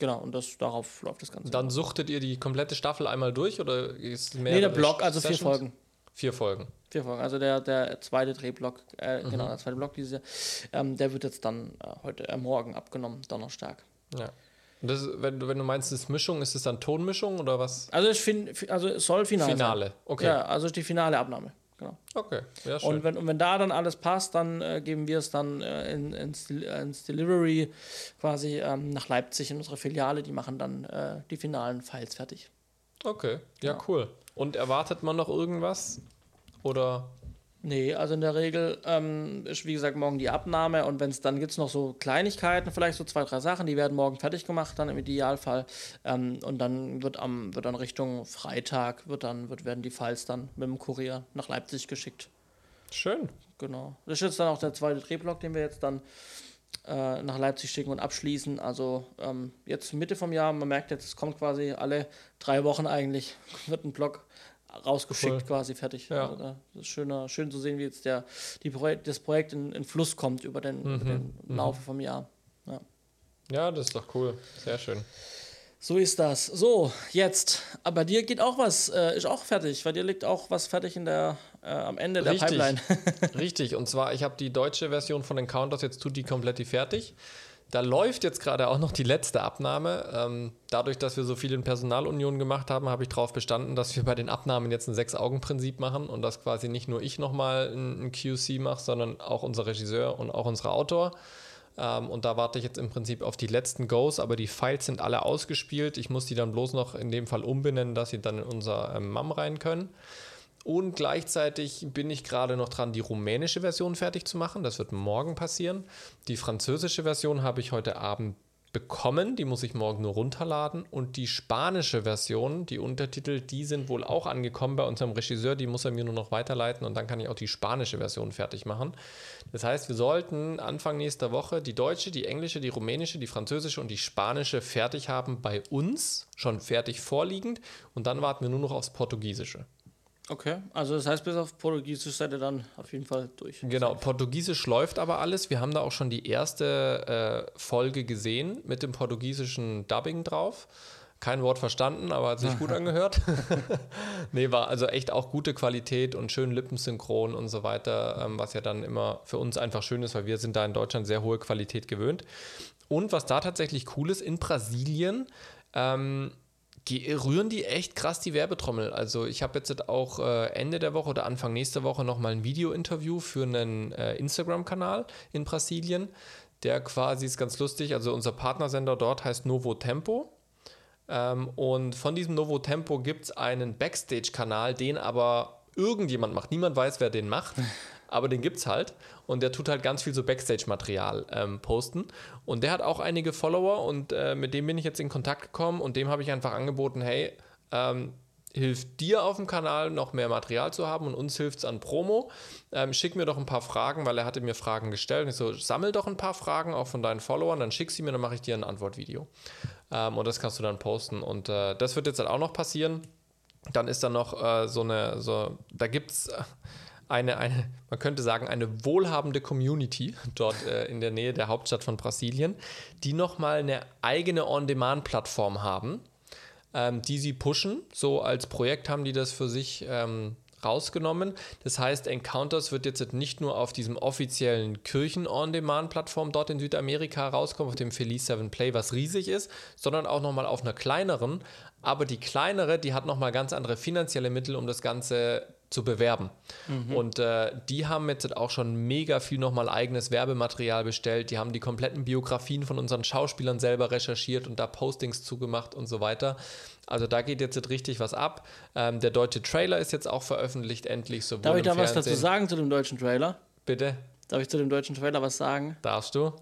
Genau, und das, darauf läuft das Ganze. Dann suchtet ihr die komplette Staffel einmal durch oder ist mehr? nee, der Block, also vier Folgen. Vier Folgen. Vier Folgen. Also der, der zweite Drehblock, äh, genau, der zweite Block dieses Jahr, ähm, der wird jetzt dann äh, heute, äh, morgen abgenommen, Donnerstag. Ja. Und das, wenn, du- wenn du meinst, es ist Mischung, ist es dann Tonmischung oder was? Also, ich find, also es soll final Finale. sein. Okay. Ja, also die finale Abnahme. Genau. Okay, ja, schön. Und wenn, und wenn da dann alles passt, dann äh, geben wir es dann äh, in, ins, ins Delivery quasi ähm, nach Leipzig in unsere Filiale. Die machen dann äh, die finalen Files fertig. okay, ja, cool. Und erwartet man noch irgendwas? Oder Nee, also in der Regel ähm, ist wie gesagt morgen die Abnahme und wenn es dann gibt es noch so Kleinigkeiten, vielleicht so zwei, drei Sachen, die werden morgen fertig gemacht, dann im Idealfall. Ähm, und dann wird am wird dann Richtung Freitag wird dann wird, werden die Files dann mit dem Kurier nach Leipzig geschickt. schön. Genau. Das ist jetzt dann auch der zweite Drehblock, den wir jetzt dann äh, nach Leipzig schicken und abschließen. Also ähm, jetzt Mitte vom Jahr, man merkt jetzt, es kommt quasi alle drei Wochen eigentlich, wird ein Block rausgeschickt, Cool. quasi fertig. Ja. Also da, das ist schöner, schön zu sehen, wie jetzt der, die Projekt, das Projekt in, in Fluss kommt über den, über den Laufe vom Jahr. Ja. Ja, das ist doch cool. Sehr schön. So ist das. So, jetzt. Aber dir geht auch was, äh, ist auch fertig. Bei dir liegt auch was fertig in der, äh, am Ende der Richtig. Pipeline. Richtig, und zwar, ich habe die deutsche Version von den Counters, jetzt tut die komplett fertig. Da läuft jetzt gerade auch noch die letzte Abnahme. Ähm, dadurch, dass wir so viel in Personalunion gemacht haben, habe ich darauf bestanden, dass wir bei den Abnahmen jetzt ein Sechs-Augen-Prinzip machen und dass quasi nicht nur ich nochmal ein, QC mache, sondern auch unser Regisseur und auch unser Autor. Ähm, und da warte ich jetzt im Prinzip auf die letzten Goes, aber die Files sind alle ausgespielt. Ich muss die dann bloß noch in dem Fall umbenennen, dass sie dann in unser ähm, MAM rein können. Und gleichzeitig bin ich gerade noch dran, die rumänische Version fertig zu machen. Das wird morgen passieren. Die französische Version habe ich heute Abend bekommen. Die muss ich morgen nur runterladen. Und die spanische Version, die Untertitel, die sind wohl auch angekommen bei unserem Regisseur. Die muss er mir nur noch weiterleiten und dann kann ich auch die spanische Version fertig machen. Das heißt, wir sollten Anfang nächster Woche die deutsche, die englische, die rumänische, die französische und die spanische fertig haben bei uns, schon fertig vorliegend. Und dann warten wir nur noch aufs Portugiesische. Okay, also das heißt, bis auf Portugiesisch seid ihr dann auf jeden Fall durch. Genau, Portugiesisch läuft aber alles. Wir haben da auch schon die erste äh, Folge gesehen mit dem portugiesischen Dubbing drauf. Kein Wort verstanden, aber hat sich gut angehört. nee, war also echt auch gute Qualität und schön lippensynchron und so weiter, ähm, was ja dann immer für uns einfach schön ist, weil wir sind da in Deutschland sehr hohe Qualität gewöhnt. Und was da tatsächlich cool ist, in Brasilien ähm, rühren die echt krass die Werbetrommel. Also ich habe jetzt auch äh, Ende der Woche oder Anfang nächster Woche nochmal ein Video-Interview für einen äh, Instagram-Kanal in Brasilien. Der quasi ist ganz lustig. Also unser Partnersender dort heißt Novo Tempo. Ähm, und von diesem Novo Tempo gibt es einen Backstage-Kanal, den aber irgendjemand macht. Niemand weiß, wer den macht. aber den gibt es halt. Und der tut halt ganz viel so Backstage-Material ähm, posten. Und der hat auch einige Follower und äh, mit dem bin ich jetzt in Kontakt gekommen und dem habe ich einfach angeboten, hey, ähm, hilft dir auf dem Kanal noch mehr Material zu haben und uns hilft es an Promo. Ähm, schick mir doch ein paar Fragen, weil er hatte mir Fragen gestellt. Und ich so, sammel doch ein paar Fragen auch von deinen Followern, dann schick sie mir, dann mache ich dir ein Antwortvideo. Ähm, und das kannst du dann posten. Und äh, das wird jetzt halt auch noch passieren. Dann ist da noch äh, so eine, so, da gibt es. Äh, eine, eine, man könnte sagen, eine wohlhabende Community dort äh, in der Nähe der Hauptstadt von Brasilien, die nochmal eine eigene On-Demand-Plattform haben, ähm, die sie pushen. So als Projekt haben die das für sich ähm, rausgenommen. Das heißt, Encounters wird jetzt nicht nur auf diesem offiziellen Kirchen-On-Demand-Plattform dort in Südamerika rauskommen, auf dem Felice 7 Play, was riesig ist, sondern auch nochmal auf einer kleineren. Aber die kleinere, die hat nochmal ganz andere finanzielle Mittel, um das Ganze zu bewerben. Mhm. Und äh, die haben jetzt auch schon mega viel nochmal eigenes Werbematerial bestellt. Die haben die kompletten Biografien von unseren Schauspielern selber recherchiert und da Postings zugemacht und so weiter. Also da geht jetzt richtig was ab. Ähm, der deutsche Trailer ist jetzt auch veröffentlicht, endlich. Sowohl Darf ich da was dazu sagen zu dem deutschen Trailer? Bitte. Darf ich zu dem deutschen Trailer was sagen? Darfst du?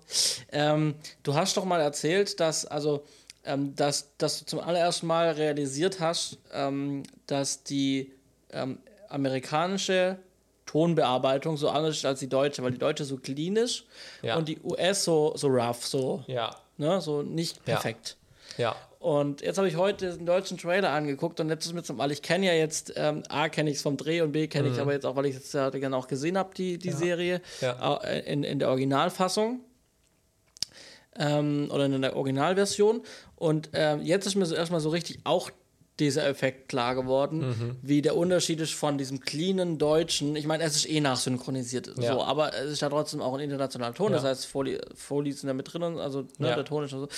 Ähm, du hast doch mal erzählt, dass, also, ähm, dass, dass du zum allerersten Mal realisiert hast, ähm, dass die ähm, amerikanische Tonbearbeitung so anders ist als die deutsche, weil die deutsche so clean ist ja. und die US so, so rough, so, ja. ne, so nicht perfekt. Ja. ja. Und jetzt habe ich heute den deutschen Trailer angeguckt und jetzt ist mir zum Mal, ich kenne ja jetzt, ähm, A kenne ich es vom Dreh und B kenne mhm. ich aber jetzt auch, weil ich es ja gerne auch gesehen habe, die, die Serie in, in der Originalfassung. Ähm, oder in der Originalversion. Und ähm, jetzt ist mir so erstmal so richtig auch dieser Effekt klar geworden, mhm. wie der Unterschied ist von diesem cleanen Deutschen. Ich meine, es ist eh nachsynchronisiert, ja. so, aber es ist ja trotzdem auch ein internationaler Ton, ja. das heißt, Folie, Folies sind da mit drin, also ne, ja. der Ton ist und so.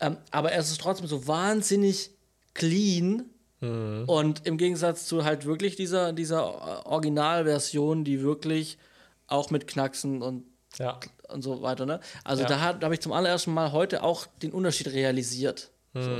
Ähm, aber es ist trotzdem so wahnsinnig clean. Mhm. Und im Gegensatz zu halt wirklich dieser, dieser Originalversion, die wirklich auch mit Knacksen und, und so weiter, ne? Also da, da habe ich zum allerersten Mal heute auch den Unterschied realisiert. Mhm. So.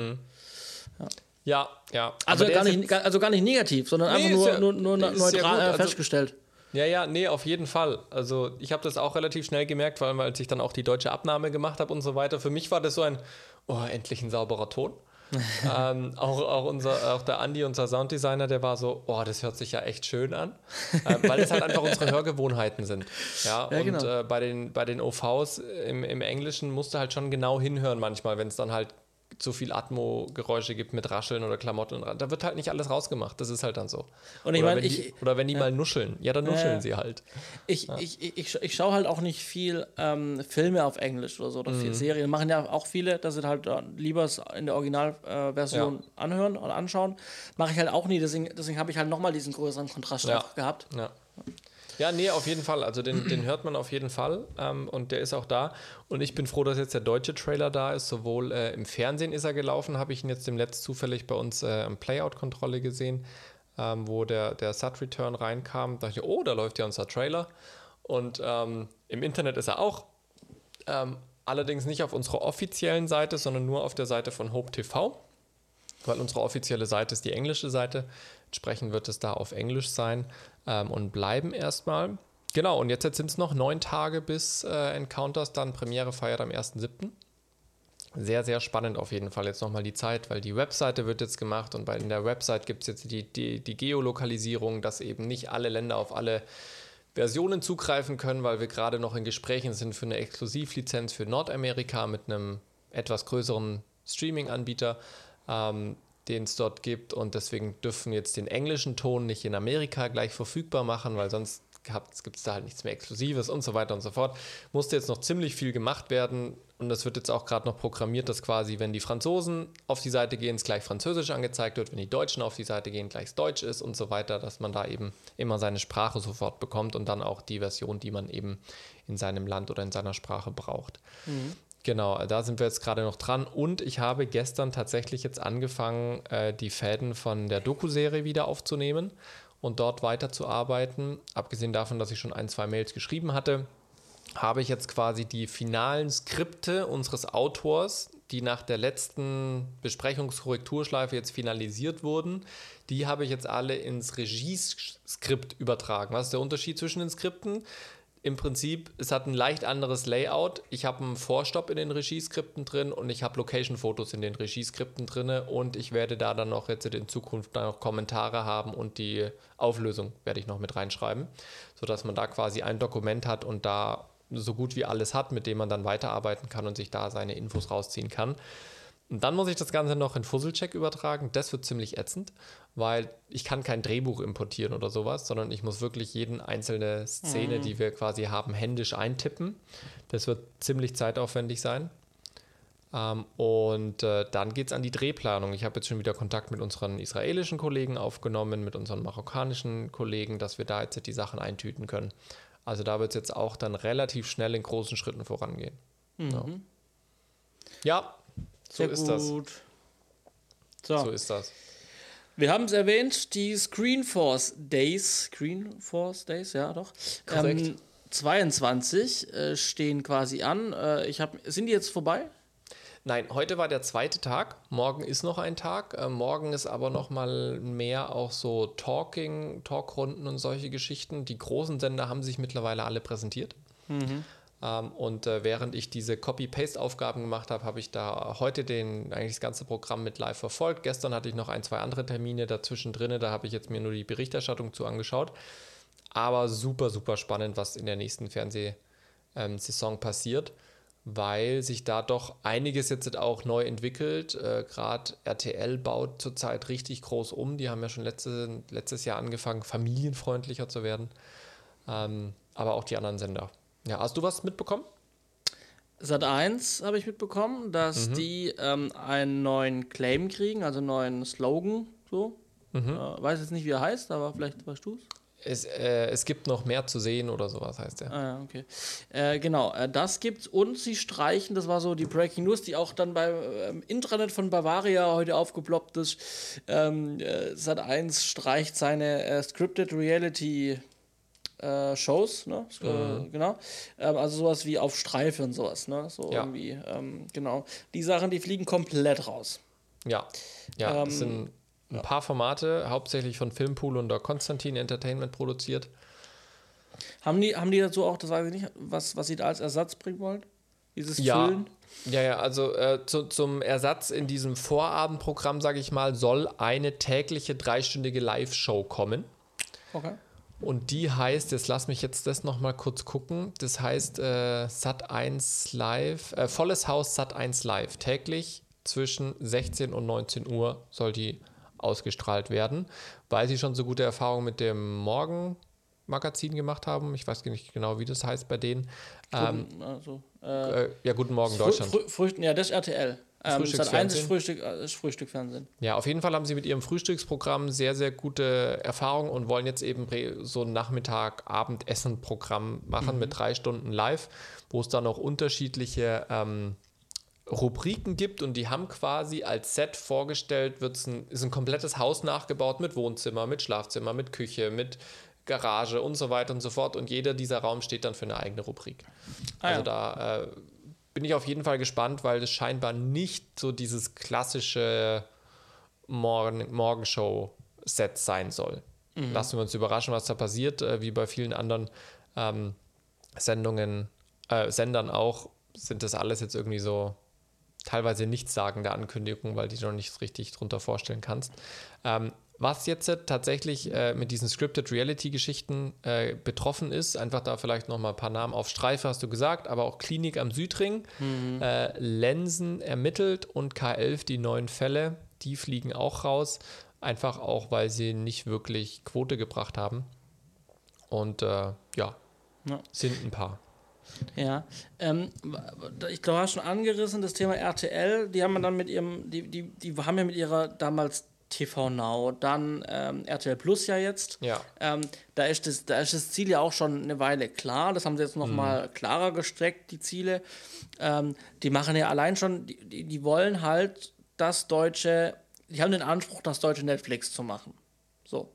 Ja. Ja, ja. Also gar, nicht, also gar nicht negativ, sondern nee, einfach nur, ja, nur, nur neutral also, festgestellt. Ja, ja, nee, auf jeden Fall. Also ich habe das auch relativ schnell gemerkt, weil als ich dann auch die deutsche Abnahme gemacht habe und so weiter. Für mich war das so ein, oh, endlich ein sauberer Ton. ähm, auch, auch, unser, auch der Andi, unser Sounddesigner, der war so, oh, das hört sich ja echt schön an, ähm, weil es halt einfach unsere Hörgewohnheiten sind. Ja, ja und genau. äh, bei, den, bei den OVs im, im Englischen musst du halt schon genau hinhören manchmal, wenn es dann halt zu viel Atmo-Geräusche gibt mit Rascheln oder Klamotten. Da wird halt nicht alles rausgemacht. Das ist halt dann so. Und ich meine, ich. Oder wenn die ja. mal nuscheln. Ja, dann nuscheln äh, sie halt. Ich, ja. ich, ich, ich, ich schaue halt auch nicht viel ähm, Filme auf Englisch oder so oder mhm. viel Serien. Machen ja auch viele, dass sie halt lieber in der Originalversion äh, anhören oder anschauen. Mache ich halt auch nie. Deswegen, deswegen habe ich halt nochmal diesen größeren Kontrast gehabt. Ja. Ja, nee, auf jeden Fall. Also den, den hört man auf jeden Fall ähm, und der ist auch da. Und ich bin froh, dass jetzt der deutsche Trailer da ist. Sowohl äh, im Fernsehen ist er gelaufen, habe ich ihn jetzt dem Letzt zufällig bei uns äh, im Playout-Kontrolle gesehen, ähm, wo der, der Sud-Return reinkam. Da dachte ich, oh, da läuft ja unser Trailer. Und ähm, im Internet ist er auch. Ähm, allerdings nicht auf unserer offiziellen Seite, sondern nur auf der Seite von Hope TV, weil unsere offizielle Seite ist die englische Seite. Entsprechend wird es da auf Englisch sein ähm, und bleiben erstmal. Genau, und jetzt, jetzt sind es noch neun Tage bis äh, Encounters dann Premiere feiert am 1.7. Sehr, sehr spannend auf jeden Fall jetzt nochmal die Zeit, weil die Webseite wird jetzt gemacht und bei in der Webseite gibt es jetzt die, die, die Geolokalisierung, dass eben nicht alle Länder auf alle Versionen zugreifen können, weil wir gerade noch in Gesprächen sind für eine Exklusivlizenz für Nordamerika mit einem etwas größeren Streaming-Anbieter. Ähm, den es dort gibt und deswegen dürfen jetzt den englischen Ton nicht in Amerika gleich verfügbar machen, weil sonst gibt es da halt nichts mehr Exklusives und so weiter und so fort. Musste jetzt noch ziemlich viel gemacht werden und das wird jetzt auch gerade noch programmiert, dass quasi, wenn die Franzosen auf die Seite gehen, es gleich Französisch angezeigt wird, wenn die Deutschen auf die Seite gehen, gleich Deutsch ist und so weiter, dass man da eben immer seine Sprache sofort bekommt und dann auch die Version, die man eben in seinem Land oder in seiner Sprache braucht. Mhm. Genau, da sind wir jetzt gerade noch dran. Und ich habe gestern tatsächlich jetzt angefangen, äh, die Fäden von der Doku-Serie wieder aufzunehmen und dort weiterzuarbeiten. Abgesehen davon, dass ich schon ein, zwei Mails geschrieben hatte, habe ich jetzt quasi die finalen Skripte unseres Autors, die nach der letzten Besprechungskorrekturschleife jetzt finalisiert wurden, die habe ich jetzt alle ins Regieskript übertragen. Was ist der Unterschied zwischen den Skripten? Im Prinzip, es hat ein leicht anderes Layout. Ich habe einen Vorstopp in den Regieskripten drin und ich habe Location-Fotos in den Regieskripten drin und ich werde da dann noch jetzt in Zukunft noch Kommentare haben und die Auflösung werde ich noch mit reinschreiben, sodass man da quasi ein Dokument hat und da so gut wie alles hat, mit dem man dann weiterarbeiten kann und sich da seine Infos rausziehen kann. Und dann muss ich das Ganze noch in Fusselcheck übertragen. Das wird ziemlich ätzend, weil ich kann kein Drehbuch importieren oder sowas, sondern ich muss wirklich jeden einzelne Szene, mhm. die wir quasi haben, händisch eintippen. Das wird ziemlich zeitaufwendig sein. Ähm, und äh, dann geht es an die Drehplanung. Ich habe jetzt schon wieder Kontakt mit unseren israelischen Kollegen aufgenommen, mit unseren marokkanischen Kollegen, dass wir da jetzt die Sachen eintüten können. Also da wird es jetzt auch dann relativ schnell in großen Schritten vorangehen. Mhm. Ja. ja. So Sehr ist gut. das. So. so ist das. Wir haben es erwähnt, die Screenforce Days, Screenforce Days, ja doch. Korrekt. Ähm, 22 äh, stehen quasi an. Äh, ich hab, sind die jetzt vorbei? Nein, heute war der zweite Tag. Morgen ist noch ein Tag. Äh, morgen ist aber noch mal mehr auch so Talking, Talkrunden und solche Geschichten. Die großen Sender haben sich mittlerweile alle präsentiert. Mhm. Ähm, und äh, während ich diese Copy-Paste-Aufgaben gemacht habe, habe ich da heute den, eigentlich das ganze Programm mit live verfolgt. Gestern hatte ich noch ein, zwei andere Termine dazwischen drin, da habe ich jetzt mir nur die Berichterstattung zu angeschaut. Aber super, super spannend, was in der nächsten Fernsehsaison ähm, passiert, weil sich da doch einiges jetzt auch neu entwickelt. Äh, Gerade RTL baut zurzeit richtig groß um. Die haben ja schon letzte, letztes Jahr angefangen, familienfreundlicher zu werden. Ähm, aber auch die anderen Sender. Ja, hast du was mitbekommen? Sat 1 habe ich mitbekommen, dass mhm. die ähm, einen neuen Claim kriegen, also einen neuen Slogan. So. Mhm. Äh, weiß jetzt nicht, wie er heißt, aber vielleicht weißt du es. Äh, es gibt noch mehr zu sehen oder sowas heißt er. Ah, okay. Äh, genau, äh, das gibt's und sie streichen, das war so die Breaking News, die auch dann beim ähm, Intranet von Bavaria heute aufgeploppt ist. Ähm, äh, Sat 1 streicht seine äh, Scripted Reality äh, Shows, ne? Äh, mhm. genau. Ähm, also sowas wie auf Streife und sowas, ne? So ja. irgendwie, ähm, genau. Die Sachen, die fliegen komplett raus. Ja, ja, ähm, das sind ein paar Formate, hauptsächlich von Filmpool und der Konstantin Entertainment produziert. Haben die, haben die dazu auch, das weiß ich nicht, was, was sie da als Ersatz bringen wollen? Dieses ja. Füllen? Ja, ja, also äh, zu, zum Ersatz in diesem Vorabendprogramm, sage ich mal, soll eine tägliche dreistündige Live-Show kommen. Okay. Und die heißt, jetzt lass mich jetzt das nochmal kurz gucken. Das heißt äh, Sat 1 Live, äh, volles Haus Sat 1 Live. Täglich zwischen 16 und 19 Uhr soll die ausgestrahlt werden, weil sie schon so gute Erfahrungen mit dem Morgen-Magazin gemacht haben. Ich weiß nicht genau, wie das heißt bei denen. Ähm, also, äh, äh, ja, Guten Morgen Deutschland. Frü Früchten, ja, das ist RTL. Ähm, Sat1 ist, Frühstück, äh, ist Frühstückfernsehen. Ja, auf jeden Fall haben sie mit ihrem Frühstücksprogramm sehr, sehr gute Erfahrungen und wollen jetzt eben so ein Nachmittag-Abendessen-Programm machen mhm. mit drei Stunden live, wo es dann auch unterschiedliche ähm, Rubriken gibt und die haben quasi als Set vorgestellt, wird's ein, ist ein komplettes Haus nachgebaut mit Wohnzimmer, mit Schlafzimmer, mit Küche, mit Garage und so weiter und so fort und jeder dieser Raum steht dann für eine eigene Rubrik. Ah, also ja. da äh, bin ich auf jeden Fall gespannt, weil es scheinbar nicht so dieses klassische Morgen Morgenshow-Set sein soll. Mhm. Lassen wir uns überraschen, was da passiert. Äh, wie bei vielen anderen ähm, Sendungen, äh, Sendern auch, sind das alles jetzt irgendwie so teilweise nichtssagende Ankündigungen, weil die du noch nicht richtig drunter vorstellen kannst. Ähm, was jetzt tatsächlich äh, mit diesen Scripted Reality-Geschichten äh, betroffen ist, einfach da vielleicht noch mal ein paar Namen auf Streife hast du gesagt, aber auch Klinik am Südring, mhm. äh, Lensen ermittelt und K11 die neuen Fälle. die fliegen auch raus. Einfach auch, weil sie nicht wirklich Quote gebracht haben. Und äh, ja, ja, sind ein paar. Ja, ähm, ich glaube, du hast schon angerissen, das Thema RTL, die haben dann mit ihrem, die, die, die haben ja mit ihrer damals TV Now, dann ähm, RTL Plus ja jetzt. Ja. Ähm, da, ist das, da ist das Ziel ja auch schon eine Weile klar. Das haben sie jetzt nochmal mhm. klarer gestreckt, die Ziele. Ähm, die machen ja allein schon, die, die, die wollen halt das deutsche, die haben den Anspruch, das deutsche Netflix zu machen. So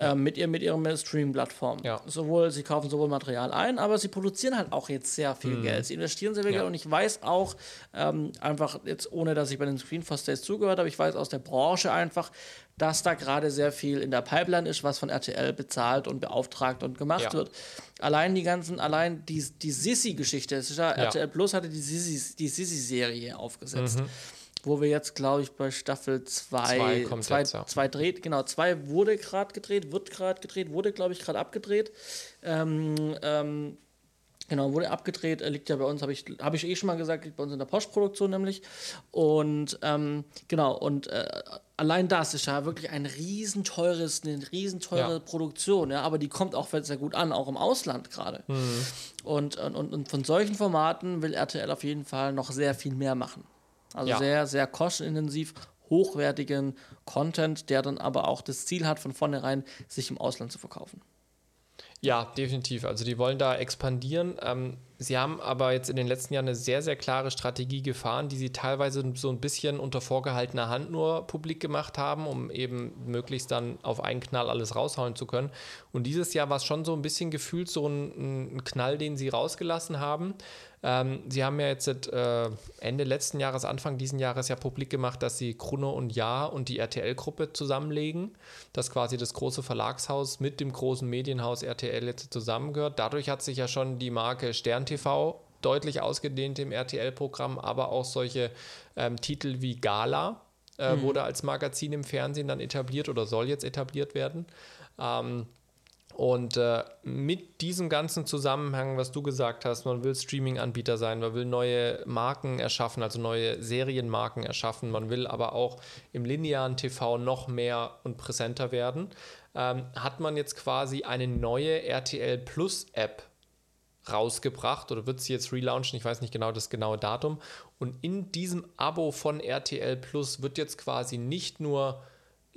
ja. ähm, mit, ihr, mit ihren Streaming-Plattform. Ja. Sowohl, sie kaufen sowohl Material ein, aber sie produzieren halt auch jetzt sehr viel mhm. Geld. Sie investieren sehr viel Geld und ich weiß auch, ähm, einfach jetzt ohne, dass ich bei den Screen for States zugehört habe, ich weiß aus der Branche einfach, dass da gerade sehr viel in der Pipeline ist, was von RTL bezahlt und beauftragt und gemacht ja. wird. Allein die ganzen, allein die, die Sissi-Geschichte, ja, RTL Plus hatte die Sissi-Serie die aufgesetzt. Mhm wo wir jetzt, glaube ich, bei Staffel 2 zwei, zwei, ja. zwei dreht, genau, zwei wurde gerade gedreht, wird gerade gedreht, wurde, glaube ich, gerade abgedreht. Ähm, ähm, genau, wurde abgedreht, liegt ja bei uns, habe ich, hab ich eh schon mal gesagt, liegt bei uns in der Postproduktion nämlich. Und ähm, genau, und äh, allein das ist ja wirklich ein riesenteures, eine riesenteure ja. Produktion, ja, aber die kommt auch sehr gut an, auch im Ausland gerade. Mhm. Und, und, und von solchen Formaten will RTL auf jeden Fall noch sehr viel mehr machen. Also ja. sehr, sehr kostenintensiv, hochwertigen Content, der dann aber auch das Ziel hat, von vornherein sich im Ausland zu verkaufen. Ja, definitiv. Also die wollen da expandieren. Ähm, sie haben aber jetzt in den letzten Jahren eine sehr, sehr klare Strategie gefahren, die sie teilweise so ein bisschen unter vorgehaltener Hand nur publik gemacht haben, um eben möglichst dann auf einen Knall alles raushauen zu können. Und dieses Jahr war es schon so ein bisschen gefühlt so ein, ein Knall, den sie rausgelassen haben. Ähm, Sie haben ja jetzt äh, Ende letzten Jahres, Anfang diesen Jahres ja publik gemacht, dass Sie Kruno und Ja und die RTL-Gruppe zusammenlegen, dass quasi das große Verlagshaus mit dem großen Medienhaus RTL jetzt zusammengehört. Dadurch hat sich ja schon die Marke Stern TV deutlich ausgedehnt im RTL-Programm, aber auch solche ähm, Titel wie Gala äh, mhm. wurde als Magazin im Fernsehen dann etabliert oder soll jetzt etabliert werden. Ähm, und äh, mit diesem ganzen Zusammenhang, was du gesagt hast, man will Streaming-Anbieter sein, man will neue Marken erschaffen, also neue Serienmarken erschaffen, man will aber auch im linearen TV noch mehr und präsenter werden, ähm, hat man jetzt quasi eine neue RTL Plus App rausgebracht oder wird sie jetzt relaunchen, ich weiß nicht genau das genaue Datum. Und in diesem Abo von RTL Plus wird jetzt quasi nicht nur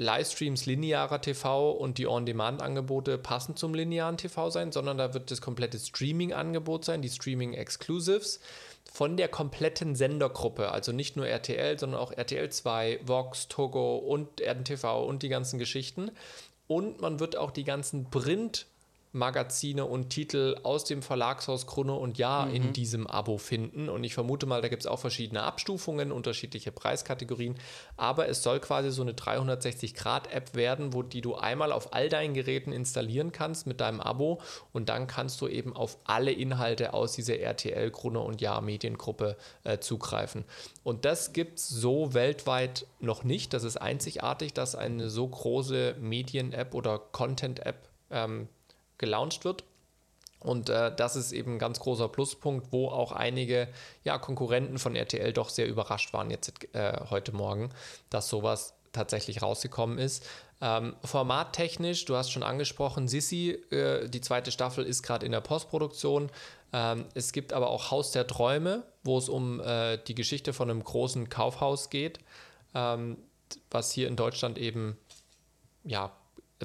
Livestreams linearer TV und die On-Demand-Angebote passend zum linearen TV sein, sondern da wird das komplette Streaming-Angebot sein, die Streaming-Exclusives von der kompletten Sendergruppe, also nicht nur RTL, sondern auch RTL 2, Vox, Togo und RTV und die ganzen Geschichten. Und man wird auch die ganzen Print- Magazine und Titel aus dem Verlagshaus Krone und Ja mhm. in diesem Abo finden. Und ich vermute mal, da gibt es auch verschiedene Abstufungen, unterschiedliche Preiskategorien. Aber es soll quasi so eine 360-Grad-App werden, wo die du einmal auf all deinen Geräten installieren kannst mit deinem Abo. Und dann kannst du eben auf alle Inhalte aus dieser RTL Krone und Ja Mediengruppe äh, zugreifen. Und das gibt es so weltweit noch nicht. Das ist einzigartig, dass eine so große Medien-App oder Content-App ähm, gelauncht wird. Und äh, das ist eben ein ganz großer Pluspunkt, wo auch einige ja, Konkurrenten von RTL doch sehr überrascht waren jetzt äh, heute Morgen, dass sowas tatsächlich rausgekommen ist. Ähm, formattechnisch, du hast schon angesprochen, Sissi, äh, die zweite Staffel ist gerade in der Postproduktion. Ähm, es gibt aber auch Haus der Träume, wo es um äh, die Geschichte von einem großen Kaufhaus geht, ähm, was hier in Deutschland eben ja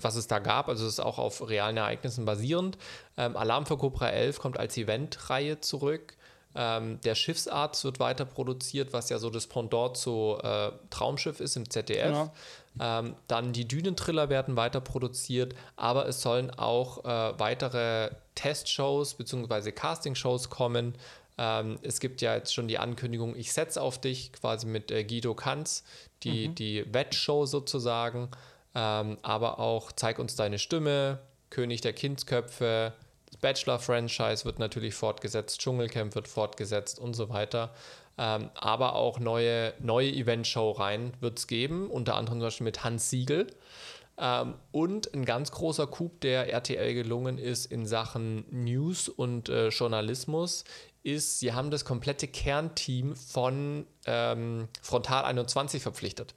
was es da gab. Also es ist auch auf realen Ereignissen basierend. Ähm, Alarm für Cobra 11 kommt als Eventreihe zurück. Ähm, der Schiffsarzt wird weiter produziert, was ja so das Pendant zu äh, Traumschiff ist im ZDF. Genau. Ähm, dann die Dünentriller werden weiter produziert, aber es sollen auch äh, weitere Testshows bzw. Castingshows kommen. Ähm, es gibt ja jetzt schon die Ankündigung, ich setze auf dich, quasi mit äh, Guido Kanz, die, mhm. die Wettshow sozusagen. Ähm, aber auch Zeig uns deine Stimme, König der Kindsköpfe, das Bachelor-Franchise wird natürlich fortgesetzt, Dschungelcamp wird fortgesetzt und so weiter. Ähm, aber auch neue, neue Event-Show rein wird es geben, unter anderem zum Beispiel mit Hans Siegel. Ähm, und ein ganz großer Coup, der RTL gelungen ist in Sachen News und äh, Journalismus, ist, sie haben das komplette Kernteam von ähm, Frontal 21 verpflichtet.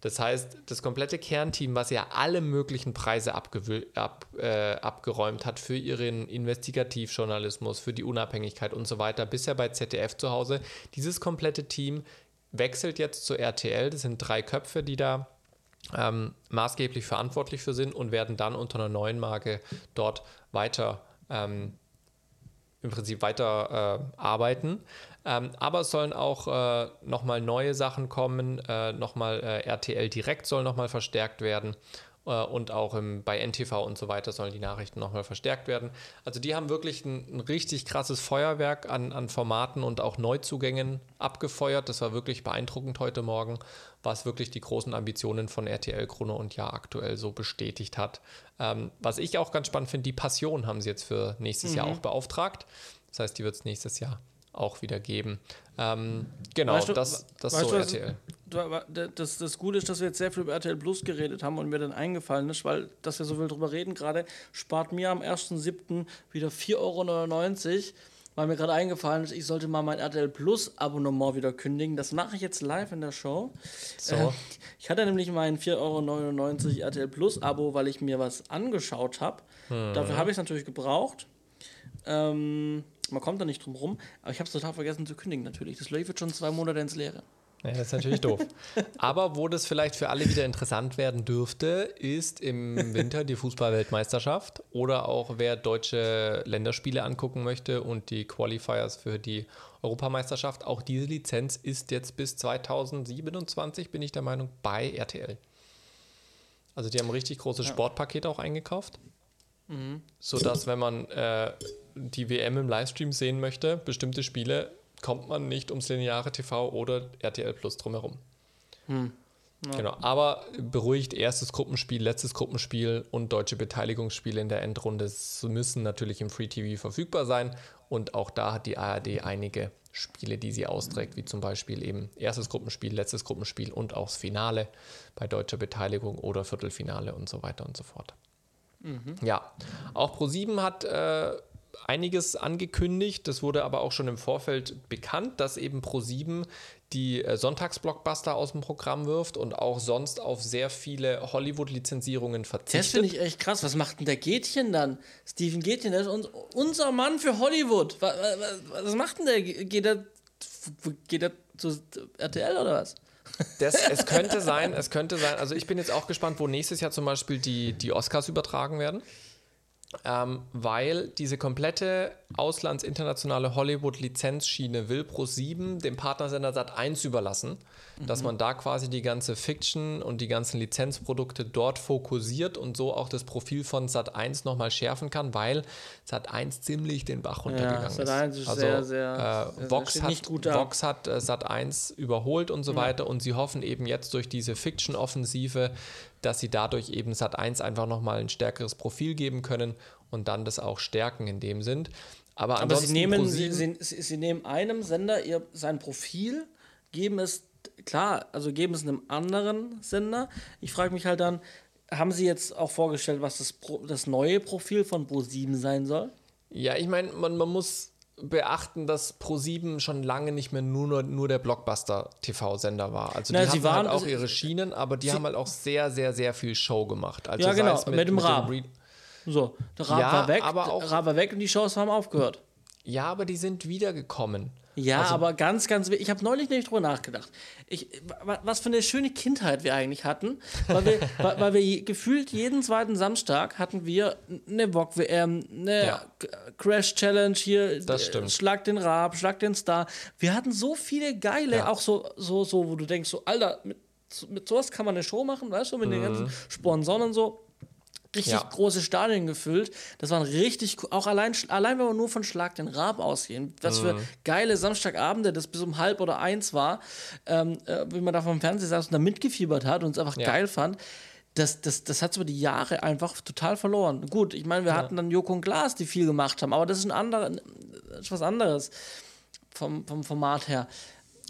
Das heißt, das komplette Kernteam, was ja alle möglichen Preise ab, äh, abgeräumt hat für ihren Investigativjournalismus, für die Unabhängigkeit und so weiter, bisher bei ZDF zu Hause, dieses komplette Team wechselt jetzt zu RTL. Das sind drei Köpfe, die da ähm, maßgeblich verantwortlich für sind und werden dann unter einer neuen Marke dort weiter ähm, im Prinzip weiter äh, arbeiten. Ähm, aber es sollen auch äh, nochmal neue Sachen kommen. Äh, nochmal äh, RTL Direkt soll nochmal verstärkt werden. Äh, und auch im, bei NTV und so weiter sollen die Nachrichten nochmal verstärkt werden. Also die haben wirklich ein, ein, richtig krasses Feuerwerk an, an Formaten und auch Neuzugängen abgefeuert. Das war wirklich beeindruckend heute Morgen, was wirklich die großen Ambitionen von RTL Chrono und ja aktuell so bestätigt hat. Ähm, was ich auch ganz spannend finde, die Passion haben sie jetzt für nächstes mhm. Jahr auch beauftragt. Das heißt, die wird es nächstes Jahr auch wieder geben. Ähm, genau, weißt du, das, das so du, RTL. Das, das Gute ist, dass wir jetzt sehr viel über RTL Plus geredet haben und mir dann eingefallen ist, weil, dass wir so viel drüber reden gerade, spart mir am 1.7. wieder 4,99 Euro, weil mir gerade eingefallen ist, ich sollte mal mein RTL Plus Abonnement wieder kündigen. Das mache ich jetzt live in der Show. So. Äh, ich hatte nämlich mein 4,99 Euro RTL Plus Abo, weil ich mir was angeschaut habe. Hm. Dafür habe ich es natürlich gebraucht. Ähm, man kommt da nicht drum rum, aber ich habe es total vergessen zu kündigen natürlich. Das läuft schon zwei Monate ins Leere. Ja, das ist natürlich doof. Aber wo das vielleicht für alle wieder interessant werden dürfte, ist im Winter die Fußballweltmeisterschaft oder auch wer deutsche Länderspiele angucken möchte und die Qualifiers für die Europameisterschaft. Auch diese Lizenz ist jetzt bis 2027, bin ich der Meinung, bei RTL. Also die haben ein richtig großes ja. Sportpaket auch eingekauft. Mhm. Sodass, wenn man äh, die WM im Livestream sehen möchte, bestimmte Spiele, kommt man nicht ums lineare TV oder RTL Plus drumherum. Hm. Ja. Genau, aber beruhigt, erstes Gruppenspiel, letztes Gruppenspiel und deutsche Beteiligungsspiele in der Endrunde müssen natürlich im Free TV verfügbar sein. Und auch da hat die ARD einige Spiele, die sie austrägt, wie zum Beispiel eben erstes Gruppenspiel, letztes Gruppenspiel und auch das Finale bei deutscher Beteiligung oder Viertelfinale und so weiter und so fort. Mhm. Ja, auch Pro7 hat äh, einiges angekündigt. Das wurde aber auch schon im Vorfeld bekannt, dass eben Pro7 die äh, Sonntagsblockbuster aus dem Programm wirft und auch sonst auf sehr viele Hollywood-Lizenzierungen verzichtet. Das finde ich echt krass. Was macht denn der Gätchen dann? Steven Gätchen, der ist uns, unser Mann für Hollywood. Was, was, was macht denn der? Geht er, geht er zu RTL oder was? Das, es könnte sein, es könnte sein. Also ich bin jetzt auch gespannt, wo nächstes Jahr zum Beispiel die, die Oscars übertragen werden ähm, weil diese komplette auslandsinternationale Hollywood-Lizenzschiene will Pro7 dem Partnersender Sat1 überlassen, mhm. dass man da quasi die ganze Fiction und die ganzen Lizenzprodukte dort fokussiert und so auch das Profil von Sat1 nochmal schärfen kann, weil Sat1 ziemlich den Bach runtergegangen ja, Sat1 ist. ist also sehr, sehr, äh, Vox, hat, Vox hat äh, Sat1 überholt und so ja. weiter und sie hoffen eben jetzt durch diese Fiction-Offensive dass sie dadurch eben Sat1 einfach nochmal ein stärkeres Profil geben können und dann das auch stärken in dem Sinn. Aber, Aber sie, nehmen, sie, sie, sie, nehmen einem Sender ihr, sein Profil, geben es, klar, also geben es einem anderen Sender. Ich frage mich halt dann, haben sie jetzt auch vorgestellt, was das, das neue Profil von Pro7 sein soll? Ja, ich meine, man, man muss beachten, dass Pro7 schon lange nicht mehr nur, nur der Blockbuster-TV-Sender war. Also Na, die haben halt auch ihre Schienen, aber die haben halt auch sehr, sehr, sehr viel Show gemacht. Also ja, genau, mit, mit, dem Raab. So, der Raab ja, war weg, aber auch, Raab war weg und die Shows haben aufgehört. Ja, aber die sind wiedergekommen. Ja, also, aber ganz, ganz Ich habe neulich nämlich drüber nachgedacht. Ich, was für eine schöne Kindheit wir eigentlich hatten, weil wir, weil wir gefühlt jeden zweiten Samstag hatten wir eine Wok WM, eine ja. Crash Challenge hier, das stimmt. Schlag den Rab, Schlag den Star. Wir hatten so viele geile, ja. auch so, so, so, wo du denkst, so, Alter, mit, mit sowas kann man eine Show machen, weißt du, mit mhm. den ganzen Sponsoren und so richtig ja. große Stadien gefüllt. Das waren richtig, auch allein, allein wenn wir nur von Schlag den Rab ausgehen, was mhm. für geile Samstagabende das bis um halb oder eins war, ähm, äh, wie man da vom Fernseher saß und da mitgefiebert hat und es einfach ja. geil fand. Das, das, das hat über die Jahre einfach total verloren. Gut, ich meine, wir ja. hatten dann Joko und Glas, die viel gemacht haben, aber das ist ein anderer, ist was anderes vom, vom Format her.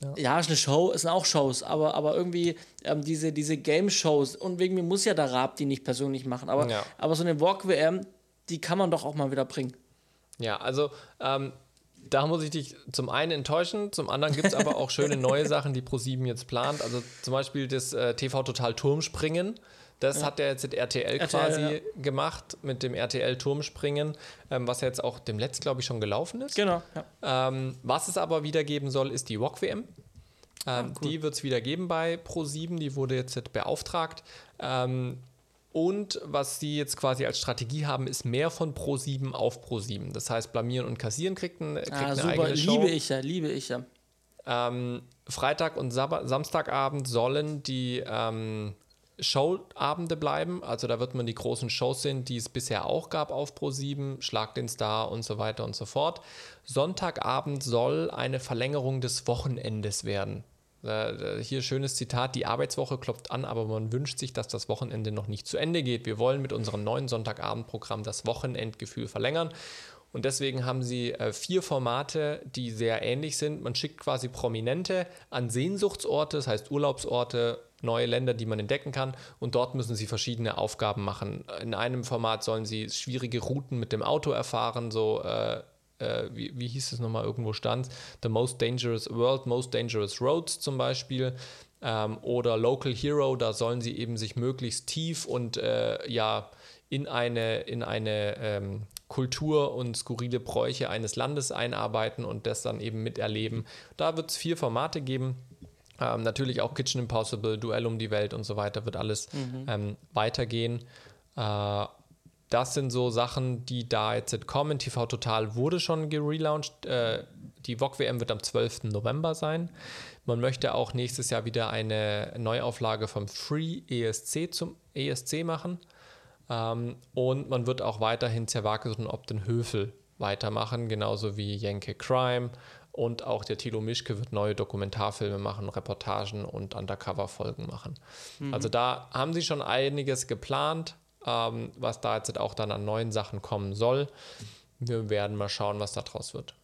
Ja. ja, ist eine Show, es sind auch Shows, aber, aber irgendwie ähm, diese, diese Game-Shows und wegen mir muss ja der Rab die nicht persönlich machen, aber, ja. aber so eine Walk-WM, die kann man doch auch mal wieder bringen. Ja, also ähm, da muss ich dich zum einen enttäuschen, zum anderen gibt es aber auch schöne neue Sachen, die Pro7 jetzt plant. Also zum Beispiel das äh, TV Total Turmspringen. Das ja. hat ja jetzt das RTL, RTL quasi ja. gemacht mit dem RTL Turmspringen, ähm, was jetzt auch dem Letzt, glaube ich, schon gelaufen ist. Genau. Ja. Ähm, was es aber wieder geben soll, ist die Wok WM. Ähm, ah, cool. Die wird es wieder geben bei Pro7, die wurde jetzt beauftragt. Ähm, und was sie jetzt quasi als Strategie haben, ist mehr von Pro 7 auf Pro 7. Das heißt, blamieren und kassieren kriegt, ein, kriegt ah, eine super. eigene Show. Liebe ich ja, liebe ich ja. Ähm, Freitag und Sab Samstagabend sollen die ähm, Showabende bleiben. Also da wird man die großen Shows sehen, die es bisher auch gab auf Pro 7, Schlag den Star und so weiter und so fort. Sonntagabend soll eine Verlängerung des Wochenendes werden. Äh, hier schönes Zitat, die Arbeitswoche klopft an, aber man wünscht sich, dass das Wochenende noch nicht zu Ende geht. Wir wollen mit unserem neuen Sonntagabendprogramm das Wochenendgefühl verlängern. Und deswegen haben sie äh, vier Formate, die sehr ähnlich sind. Man schickt quasi Prominente an Sehnsuchtsorte, das heißt Urlaubsorte, neue Länder, die man entdecken kann. Und dort müssen sie verschiedene Aufgaben machen. In einem Format sollen sie schwierige Routen mit dem Auto erfahren, so äh, äh, wie, wie hieß es nochmal, irgendwo stand, The Most Dangerous World, Most Dangerous Roads zum Beispiel. Ähm, oder Local Hero, da sollen sie eben sich möglichst tief und äh, ja in eine, in eine ähm, Kultur und skurrile Bräuche eines Landes einarbeiten und das dann eben miterleben. Da wird es vier Formate geben. Ähm, natürlich auch Kitchen Impossible, Duell um die Welt und so weiter wird alles mhm. ähm, weitergehen. Äh, das sind so Sachen, die da jetzt kommen. TV Total wurde schon gelauncht. Äh, die VOG WM wird am 12. November sein. Man möchte auch nächstes Jahr wieder eine Neuauflage vom Free ESC zum ESC machen. Ähm, und man wird auch weiterhin Zerwakis und Optenhöfel weitermachen, genauso wie Jenke Crime. Und auch der Thilo Mischke wird neue Dokumentarfilme machen, Reportagen und Undercover-Folgen machen. Mhm. Also da haben sie schon einiges geplant ähm, was da jetzt auch dann an neuen Sachen kommen soll. Wir werden mal schauen, was da draus wird.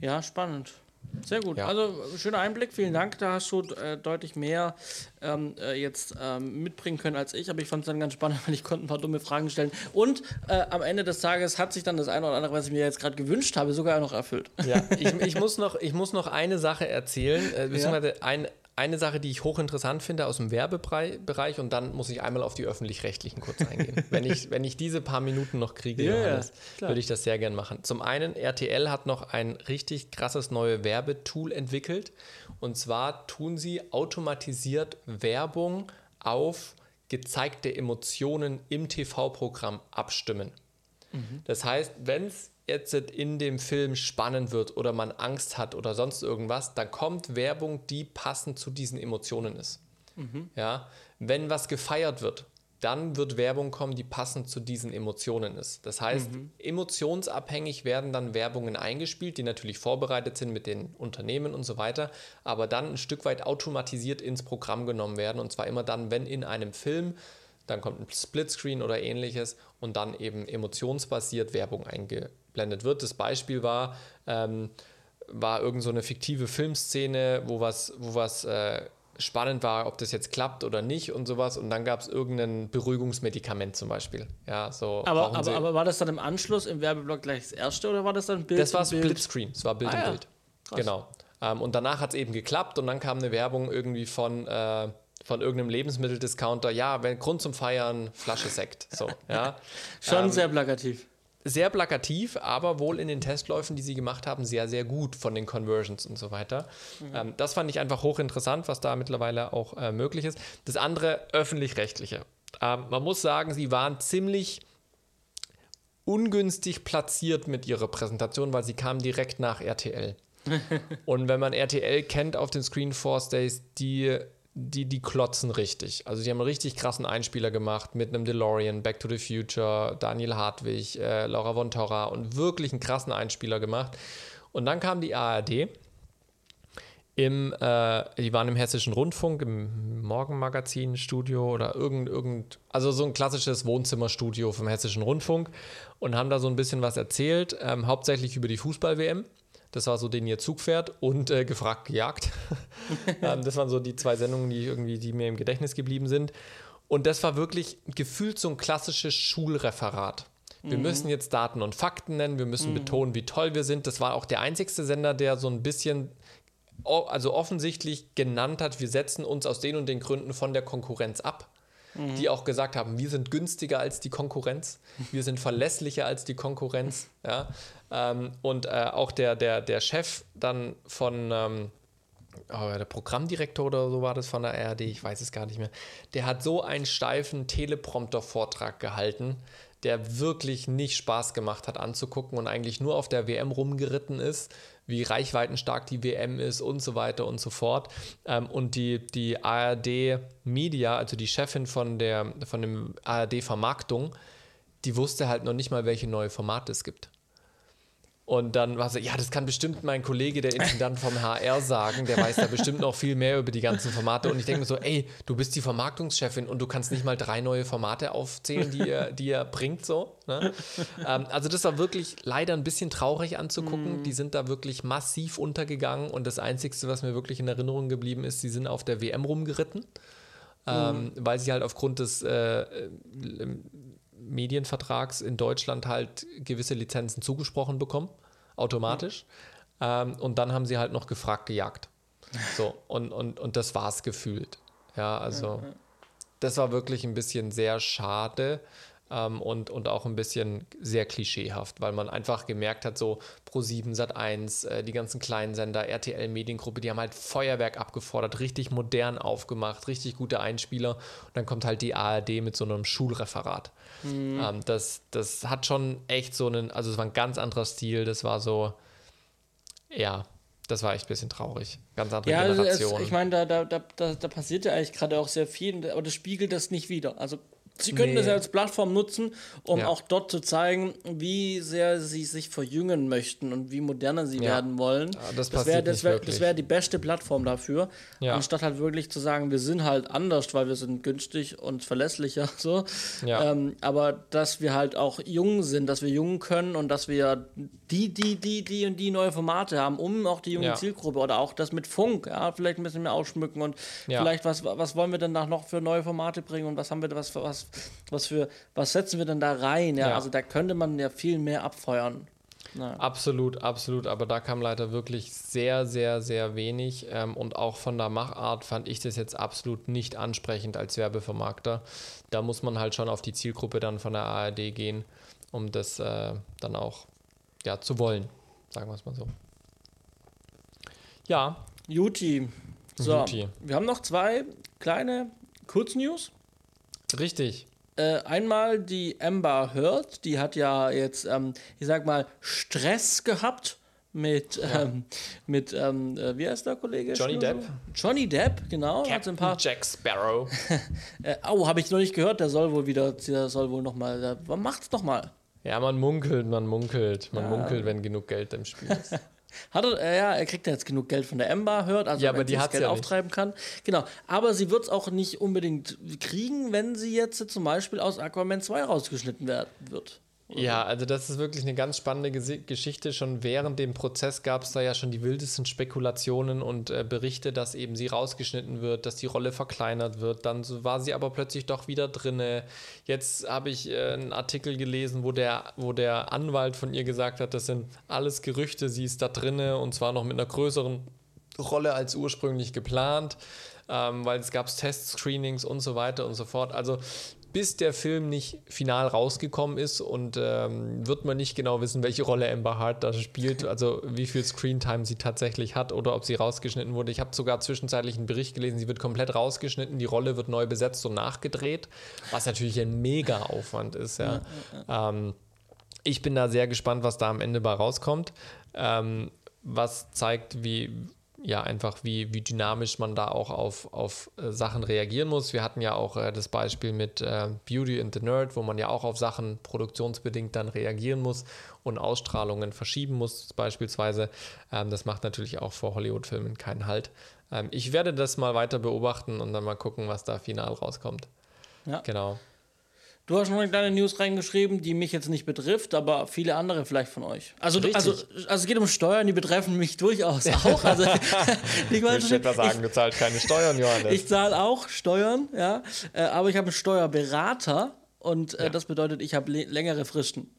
Ja, spannend. Sehr gut. Ja. Also schöner Einblick, vielen Dank. Da hast du äh, deutlich mehr ähm, äh, jetzt ähm, mitbringen können als ich, aber ich fand es dann ganz spannend, weil ich konnte ein paar dumme Fragen stellen. Und äh, am Ende des Tages hat sich dann das eine oder andere, was ich mir jetzt gerade gewünscht habe, sogar noch erfüllt. Ja, ich, ich, muss, noch, ich muss noch eine Sache erzählen, äh, beziehungsweise ja. ein, eine Sache, die ich hochinteressant finde aus dem Werbebereich und dann muss ich einmal auf die öffentlich-rechtlichen kurz eingehen. wenn, ich, wenn ich diese paar Minuten noch kriege, ja, Johannes, würde ich das sehr gern machen. Zum einen, RTL hat noch ein richtig krasses neues Werbetool entwickelt und zwar tun sie automatisiert Werbung auf gezeigte Emotionen im TV-Programm abstimmen. Mhm. Das heißt, wenn es jetzt in dem Film spannend wird oder man Angst hat oder sonst irgendwas, dann kommt Werbung, die passend zu diesen Emotionen ist. Mhm. Ja, wenn was gefeiert wird, dann wird Werbung kommen, die passend zu diesen Emotionen ist. Das heißt, mhm. emotionsabhängig werden dann Werbungen eingespielt, die natürlich vorbereitet sind mit den Unternehmen und so weiter, aber dann ein Stück weit automatisiert ins Programm genommen werden. Und zwar immer dann, wenn in einem Film dann kommt ein Splitscreen oder ähnliches und dann eben emotionsbasiert Werbung eingeblendet wird. Das Beispiel war, ähm, war irgend so eine fiktive Filmszene, wo was, wo was äh, spannend war, ob das jetzt klappt oder nicht und sowas. Und dann gab es irgendein Beruhigungsmedikament zum Beispiel. Ja, so aber, aber, aber, war das dann im Anschluss im Werbeblock gleich das erste oder war das dann Bild? Das war Splitscreen, es war Bild ah, in Bild. Ja. Genau. Ähm, und danach hat es eben geklappt und dann kam eine Werbung irgendwie von äh, von irgendeinem Lebensmitteldiscounter, ja, wenn Grund zum Feiern, Flasche Sekt. So, ja. Schon ähm, sehr plakativ. Sehr plakativ, aber wohl in den Testläufen, die sie gemacht haben, sehr, sehr gut von den Conversions und so weiter. Mhm. Ähm, das fand ich einfach hochinteressant, was da mittlerweile auch äh, möglich ist. Das andere, öffentlich-rechtliche. Ähm, man muss sagen, sie waren ziemlich ungünstig platziert mit ihrer Präsentation, weil sie kamen direkt nach RTL. und wenn man RTL kennt auf den Screen Force Days, die die, die klotzen richtig. Also die haben einen richtig krassen Einspieler gemacht mit einem DeLorean, Back to the Future, Daniel Hartwig, äh, Laura von Torra und wirklich einen krassen Einspieler gemacht. Und dann kam die ARD. Im, äh, die waren im Hessischen Rundfunk, im Morgenmagazin-Studio oder irgend, irgend, also so ein klassisches Wohnzimmerstudio vom Hessischen Rundfunk und haben da so ein bisschen was erzählt, ähm, hauptsächlich über die Fußball-WM Das war so den ihr Zugpferd und äh, gefragt gejagt. ähm, das waren so die zwei Sendungen, die irgendwie, die mir im Gedächtnis geblieben sind. Und das war wirklich gefühlt so ein klassisches Schulreferat. Wir mhm. müssen jetzt Daten und Fakten nennen, wir müssen mhm. betonen, wie toll wir sind. Das war auch der einzigste Sender, der so ein bisschen, also offensichtlich genannt hat, wir setzen uns aus den und den Gründen von der Konkurrenz ab mhm. die auch gesagt haben, wir sind günstiger als die Konkurrenz, wir sind verlässlicher als die Konkurrenz. Ja? Ähm, und äh, auch der, der, der Chef dann von, ähm, oh, der Programmdirektor oder so war das von der ARD, ich weiß es gar nicht mehr, der hat so einen steifen Teleprompter-Vortrag gehalten, der wirklich nicht Spaß gemacht hat anzugucken und eigentlich nur auf der WM rumgeritten ist wie reichweitenstark die WM ist und so weiter und so fort. Ähm, und die, die ARD Media, also die Chefin von der von dem ARD Vermarktung, die wusste halt noch nicht mal, welche neue Formate es gibt. Und dann war sie, ja, das kann bestimmt mein Kollege, der Intendant vom HR sagen, der weiß da bestimmt noch viel mehr über die ganzen Formate. Und ich denke mir so, ey, du bist die Vermarktungschefin und du kannst nicht mal drei neue Formate aufzählen, die er, die er bringt, so. Ne? Ähm, also das war wirklich leider ein bisschen traurig anzugucken. Mm. Die sind da wirklich massiv untergegangen und das Einzige, was mir wirklich in Erinnerung geblieben ist, sie sind auf der WM rumgeritten, ähm, mm. weil sie halt aufgrund des äh, Medienvertrags in Deutschland halt gewisse Lizenzen zugesprochen bekommen, automatisch. Mhm. Ähm, und dann haben sie halt noch gefragt gejagt. So, und, und, und das war es gefühlt. Ja, also das war wirklich ein bisschen sehr schade ähm, und, und auch ein bisschen sehr klischeehaft, weil man einfach gemerkt hat, so Pro7, Sat1, äh, die ganzen kleinen Sender, RTL Mediengruppe, die haben halt Feuerwerk abgefordert, richtig modern aufgemacht, richtig gute Einspieler und dann kommt halt die ARD mit so einem Schulreferat. Mhm. Ähm, das, das hat schon echt so einen, also es war ein ganz anderer Stil, das war so, ja, das war echt ein bisschen traurig. Ganz andere ja, Generation. Also ich meine, da, da, da, da passiert ja eigentlich gerade auch sehr viel, aber das spiegelt das nicht wieder. Also Sie können nee. das ja als Plattform nutzen, um ja. auch dort zu zeigen, wie sehr sie sich verjüngen möchten und wie moderner sie ja. werden wollen. Ja, das das wäre wär, wär die beste Plattform dafür, anstatt halt wirklich zu sagen, wir sind halt anders, weil wir sind günstig und verlässlicher. So. Ähm, aber dass wir halt auch jung sind, dass wir jung können und dass wir die, die, die, die und die neue Formate haben, um auch die junge Zielgruppe oder auch das mit Funk, ja, vielleicht ein bisschen mehr ausschmücken und vielleicht was, was wollen wir denn noch für neue Formate bringen und was haben wir was, was was für, was setzen wir denn da rein? Ja, ja. also da könnte man ja viel mehr abfeuern. Naja. Absolut, absolut. Aber da kam leider wirklich sehr, sehr, sehr wenig. Ähm, und auch von der Machart fand ich das jetzt absolut nicht ansprechend als Werbevermarkter. Da muss man halt schon auf die Zielgruppe dann von der ARD gehen, um das äh, dann auch ja, zu wollen. Sagen wir es mal so. Ja. Juti. So, Juti. wir haben noch zwei kleine Kurznews. Richtig. Äh, einmal die Amber Heard, die hat ja jetzt, ähm, ich sag mal, Stress gehabt mit, ja. ähm, mit ähm, äh, wie heißt der Kollege? Johnny Depp. Johnny Depp, genau. Captain paar Jack Sparrow. äh, oh, habe ich noch nicht gehört, der soll wohl wieder, der soll wohl nochmal, macht's doch mal. Ja, man munkelt, man munkelt, man ja. munkelt, wenn genug Geld im Spiel ist. Hat er, äh, ja, er kriegt ja jetzt genug Geld von der Ember, hört, also ja, aber die das Geld ja auftreiben kann. Genau. Aber sie wird es auch nicht unbedingt kriegen, wenn sie jetzt zum Beispiel aus Aquaman 2 rausgeschnitten werden Ja, also das ist wirklich eine ganz spannende Geschichte. Schon während dem Prozess gab es da ja schon die wildesten Spekulationen und äh, Berichte, dass eben sie rausgeschnitten wird, dass die Rolle verkleinert wird. Dann war sie aber plötzlich doch wieder drinne. Jetzt habe ich äh, einen Artikel gelesen, wo der, wo der Anwalt von ihr gesagt hat, das sind alles Gerüchte, sie ist da drinne und zwar noch mit einer größeren Rolle als ursprünglich geplant. Ähm, weil es gab Test-Screenings und so weiter und so fort. Also bis der Film nicht final rausgekommen ist und ähm, wird man nicht genau wissen, welche Rolle Amber Hart da spielt, also wie viel Screentime sie tatsächlich hat oder ob sie rausgeschnitten wurde. Ich habe sogar zwischenzeitlich einen Bericht gelesen, sie wird komplett rausgeschnitten, die Rolle wird neu besetzt und nachgedreht, was natürlich ein mega Aufwand ist. Ja. Ähm, ich bin da sehr gespannt, was da am Ende bei rauskommt. Ähm, was zeigt, wie, ja, einfach wie, wie dynamisch man da auch auf, auf äh, Sachen reagieren muss. Wir hatten ja auch äh, das Beispiel mit äh, Beauty and the Nerd, wo man ja auch auf Sachen produktionsbedingt dann reagieren muss und Ausstrahlungen verschieben muss, beispielsweise. Ähm, das macht natürlich auch vor Hollywood-Filmen keinen Halt. Ähm, ich werde das mal weiter beobachten und dann mal gucken, was da final rauskommt. Ja. Genau. Du hast noch eine kleine News reingeschrieben, die mich jetzt nicht betrifft, aber viele andere vielleicht von euch. Also, also, also es geht um Steuern, die betreffen mich durchaus auch. Also, ich möchte etwa sagen, du zahlst keine Steuern, Johannes. Ich zahle auch Steuern, ja, äh, aber ich habe einen Steuerberater und äh, ja. das bedeutet, ich habe längere Fristen.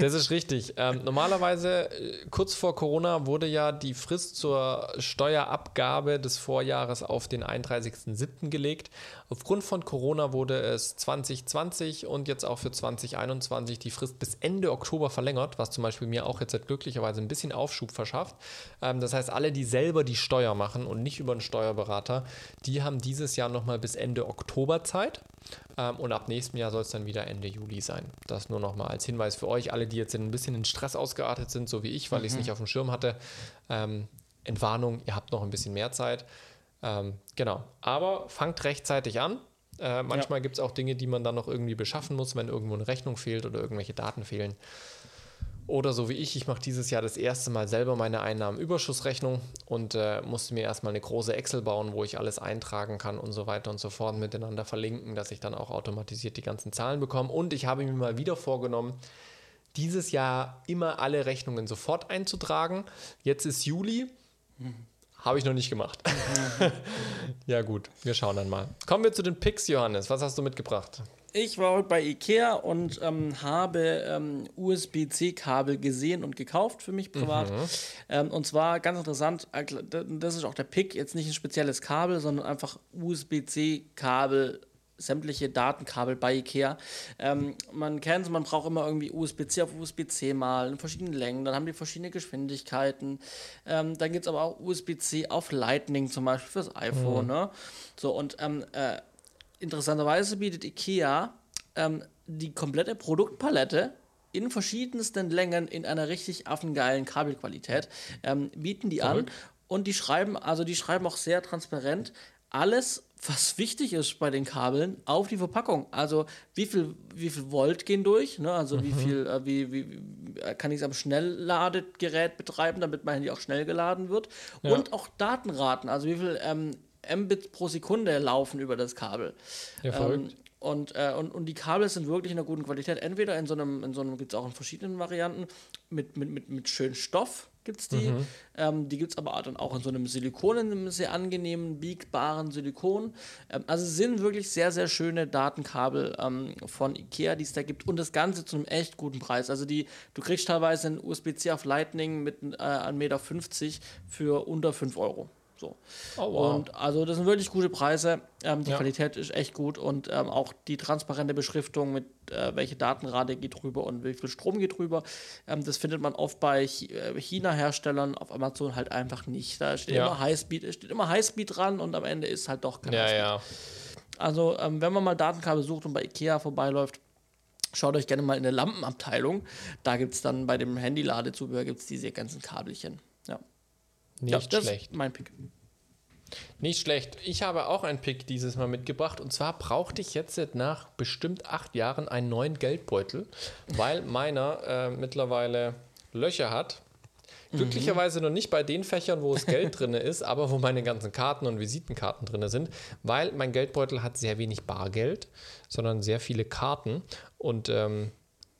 Das ist richtig. Ähm, normalerweise, äh, kurz vor Corona, wurde ja die Frist zur Steuerabgabe des Vorjahres auf den 31.07. gelegt. Aufgrund von Corona wurde es 2020 und jetzt auch für 2021 die Frist bis Ende Oktober verlängert, was zum Beispiel mir auch jetzt glücklicherweise ein bisschen Aufschub verschafft. Ähm, das heißt, alle, die selber die Steuer machen und nicht über einen Steuerberater, die haben dieses Jahr nochmal bis Ende Oktober Zeit. Ähm, und ab nächstem Jahr soll es dann wieder Ende Juli sein. Das nur nochmal als Hinweis für euch, alle, die jetzt ein bisschen in Stress ausgeartet sind, so wie ich, weil mhm. ich es nicht auf dem Schirm hatte. Ähm, Entwarnung, ihr habt noch ein bisschen mehr Zeit. Ähm, genau. Aber fangt rechtzeitig an. Äh, manchmal ja. gibt es auch Dinge, die man dann noch irgendwie beschaffen muss, wenn irgendwo eine Rechnung fehlt oder irgendwelche Daten fehlen. Oder so wie ich, ich mache dieses Jahr das erste Mal selber meine Einnahmenüberschussrechnung und äh, musste mir erstmal eine große Excel bauen, wo ich alles eintragen kann und so weiter und so fort miteinander verlinken, dass ich dann auch automatisiert die ganzen Zahlen bekomme. Und ich habe mir mal wieder vorgenommen, dieses Jahr immer alle Rechnungen sofort einzutragen. Jetzt ist Juli. Mhm. Habe ich noch nicht gemacht. Mhm. ja, gut, wir schauen dann mal. Kommen wir zu den Picks, Johannes. Was hast du mitgebracht? Ich war heute bei Ikea und ähm, habe ähm, USB-C-Kabel gesehen und gekauft für mich privat. Mhm. Ähm, und zwar ganz interessant, äh, das ist auch der Pick, jetzt nicht ein spezielles Kabel, sondern einfach USB-C-Kabel sämtliche Datenkabel bei IKEA. Ähm, man kennt es, man braucht immer irgendwie USB-C auf USB-C mal in verschiedenen Längen, dann haben die verschiedene Geschwindigkeiten. Ähm, dann gibt es aber auch USB-C auf Lightning zum Beispiel fürs iPhone. Mhm. Ne? So, und ähm, äh, interessanterweise bietet IKEA ähm, die komplette Produktpalette in verschiedensten Längen in einer richtig affengeilen Kabelqualität ähm, bieten die Verrückt. an und die schreiben also die schreiben auch sehr transparent alles was wichtig ist bei den Kabeln auf die Verpackung. Also wie viel, wie viel Volt gehen durch, ne? also mhm. wie viel, äh, wie, wie, kann ich es am Schnellladegerät betreiben, damit mein Handy auch schnell geladen wird. Ja. Und auch Datenraten, also wie viel ähm, Mbit pro Sekunde laufen über das Kabel. Ja, verrückt. Ähm, und, äh, und, und die Kabel sind wirklich in einer guten Qualität. Entweder in so einem, in so einem gibt es auch in verschiedenen Varianten, mit, mit, mit, mit schön Stoff gibt es die. Mhm. Ähm, die gibt es aber dann auch in so einem Silikon, in einem sehr angenehmen, biegbaren Silikon. Ähm, also sind wirklich sehr, sehr schöne Datenkabel ähm, von Ikea, die es da gibt. Und das Ganze zu einem echt guten Preis. Also die, du kriegst teilweise ein USB-C auf Lightning mit äh, 1,50 Meter für unter 5 Euro. So. Oh, wow. Und also das sind wirklich gute Preise. Ähm, die ja. Qualität ist echt gut und ähm, auch die transparente Beschriftung mit äh, welche Datenrate geht drüber und wie viel Strom geht drüber. Ähm, das findet man oft bei äh, China-Herstellern auf Amazon halt einfach nicht. Da steht ja. immer Highspeed, steht immer Highspeed dran und am Ende ist halt doch kein ja. Ja. Also ähm, wenn man mal Datenkabel sucht und bei Ikea vorbeiläuft, Schaut euch gerne mal in der Lampenabteilung. Da gibt es dann bei dem Handy-Ladezubehör gibt's diese ganzen Kabelchen. Nicht ja, schlecht. mein Pick. Nicht schlecht. Ich habe auch einen Pick dieses Mal mitgebracht. Und zwar brauchte ich jetzt nach bestimmt acht Jahren einen neuen Geldbeutel, weil meiner äh, mittlerweile Löcher hat. Glücklicherweise noch nicht bei den Fächern, wo es Geld drin ist, aber wo meine ganzen Karten und Visitenkarten drin sind, weil mein Geldbeutel hat sehr wenig Bargeld, sondern sehr viele Karten. Und ähm,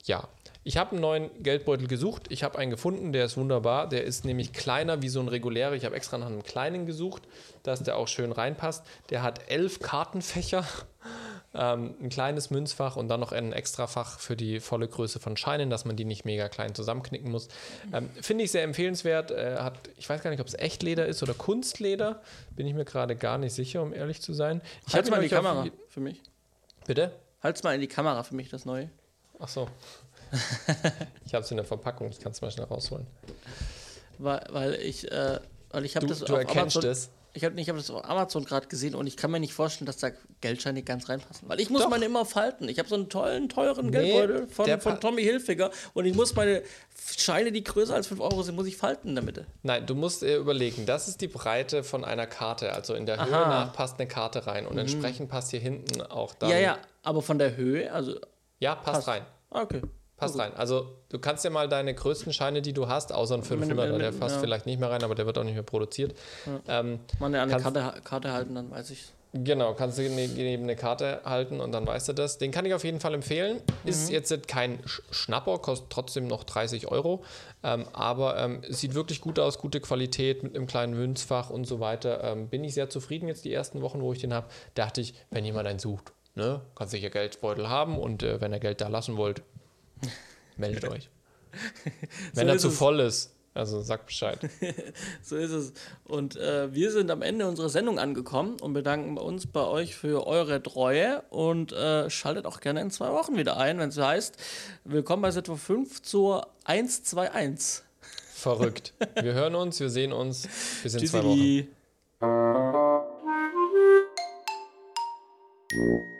ja, ich habe einen neuen Geldbeutel gesucht. Ich habe einen gefunden, der ist wunderbar. Der ist nämlich kleiner wie so ein regulärer. Ich habe extra nach einem kleinen gesucht, dass der auch schön reinpasst. Der hat elf Kartenfächer, ähm, ein kleines Münzfach und dann noch ein Extrafach für die volle Größe von Scheinen, dass man die nicht mega klein zusammenknicken muss. Ähm, Finde ich sehr empfehlenswert. Äh, hat, ich weiß gar nicht, ob es Echtleder ist oder Kunstleder. Bin ich mir gerade gar nicht sicher, um ehrlich zu sein. Ich Halt's mal in die Kamera für mich. Bitte? Halt's mal in die Kamera für mich, das Neue. Ach so. ich habe es in der Verpackung, ich kann es mal schnell rausholen. Weil, weil ich, äh, weil ich habe das du auf erkennst Amazon, das. Ich habe hab das auf Amazon gerade gesehen und ich kann mir nicht vorstellen, dass da Geldscheine ganz reinpassen. Weil ich muss Doch. meine immer falten. Ich habe so einen tollen, teuren nee, Geldbeutel von, von Tommy Hilfiger und ich muss meine Scheine, die größer als 5 Euro sind, muss ich falten in der Mitte. Nein, du musst äh, überlegen, das ist die Breite von einer Karte. Also in der Aha. Höhe nach passt eine Karte rein und mhm. entsprechend passt hier hinten auch da. Ja, ja, aber von der Höhe, also. Ja, passt, passt. rein. Ah, okay. Passt rein. Also du kannst ja mal deine größten Scheine, die du hast, außer ein 500er, der passt ja. vielleicht nicht mehr rein, aber der wird auch nicht mehr produziert. Ja. Ähm, Mal eine Karte, Karte halten, dann weiß ich Genau, kannst du ne- neben eine Karte halten und dann weißt du das. Den kann ich auf jeden Fall empfehlen. Ist jetzt kein Sch- Schnapper, kostet trotzdem noch 30 Euro. Ähm, aber ähm, sieht wirklich gut aus, gute Qualität mit einem kleinen Münzfach und so weiter. Ähm, bin ich sehr zufrieden jetzt die ersten Wochen, wo ich den habe. Dachte ich, wenn jemand einen sucht, ne, kann sicher Geldbeutel haben und äh, wenn ihr Geld da lassen wollt, meldet euch. Wenn So er zu voll ist, also sagt Bescheid. So ist es. Und äh, wir sind am Ende unserer Sendung angekommen und bedanken uns bei euch für eure Treue und äh, schaltet auch gerne in zwei Wochen wieder ein, wenn es heißt, willkommen bei Sektor 5 zur 121. Verrückt. Wir hören uns, wir sehen uns. Bis in zwei Wochen. Tschüssi.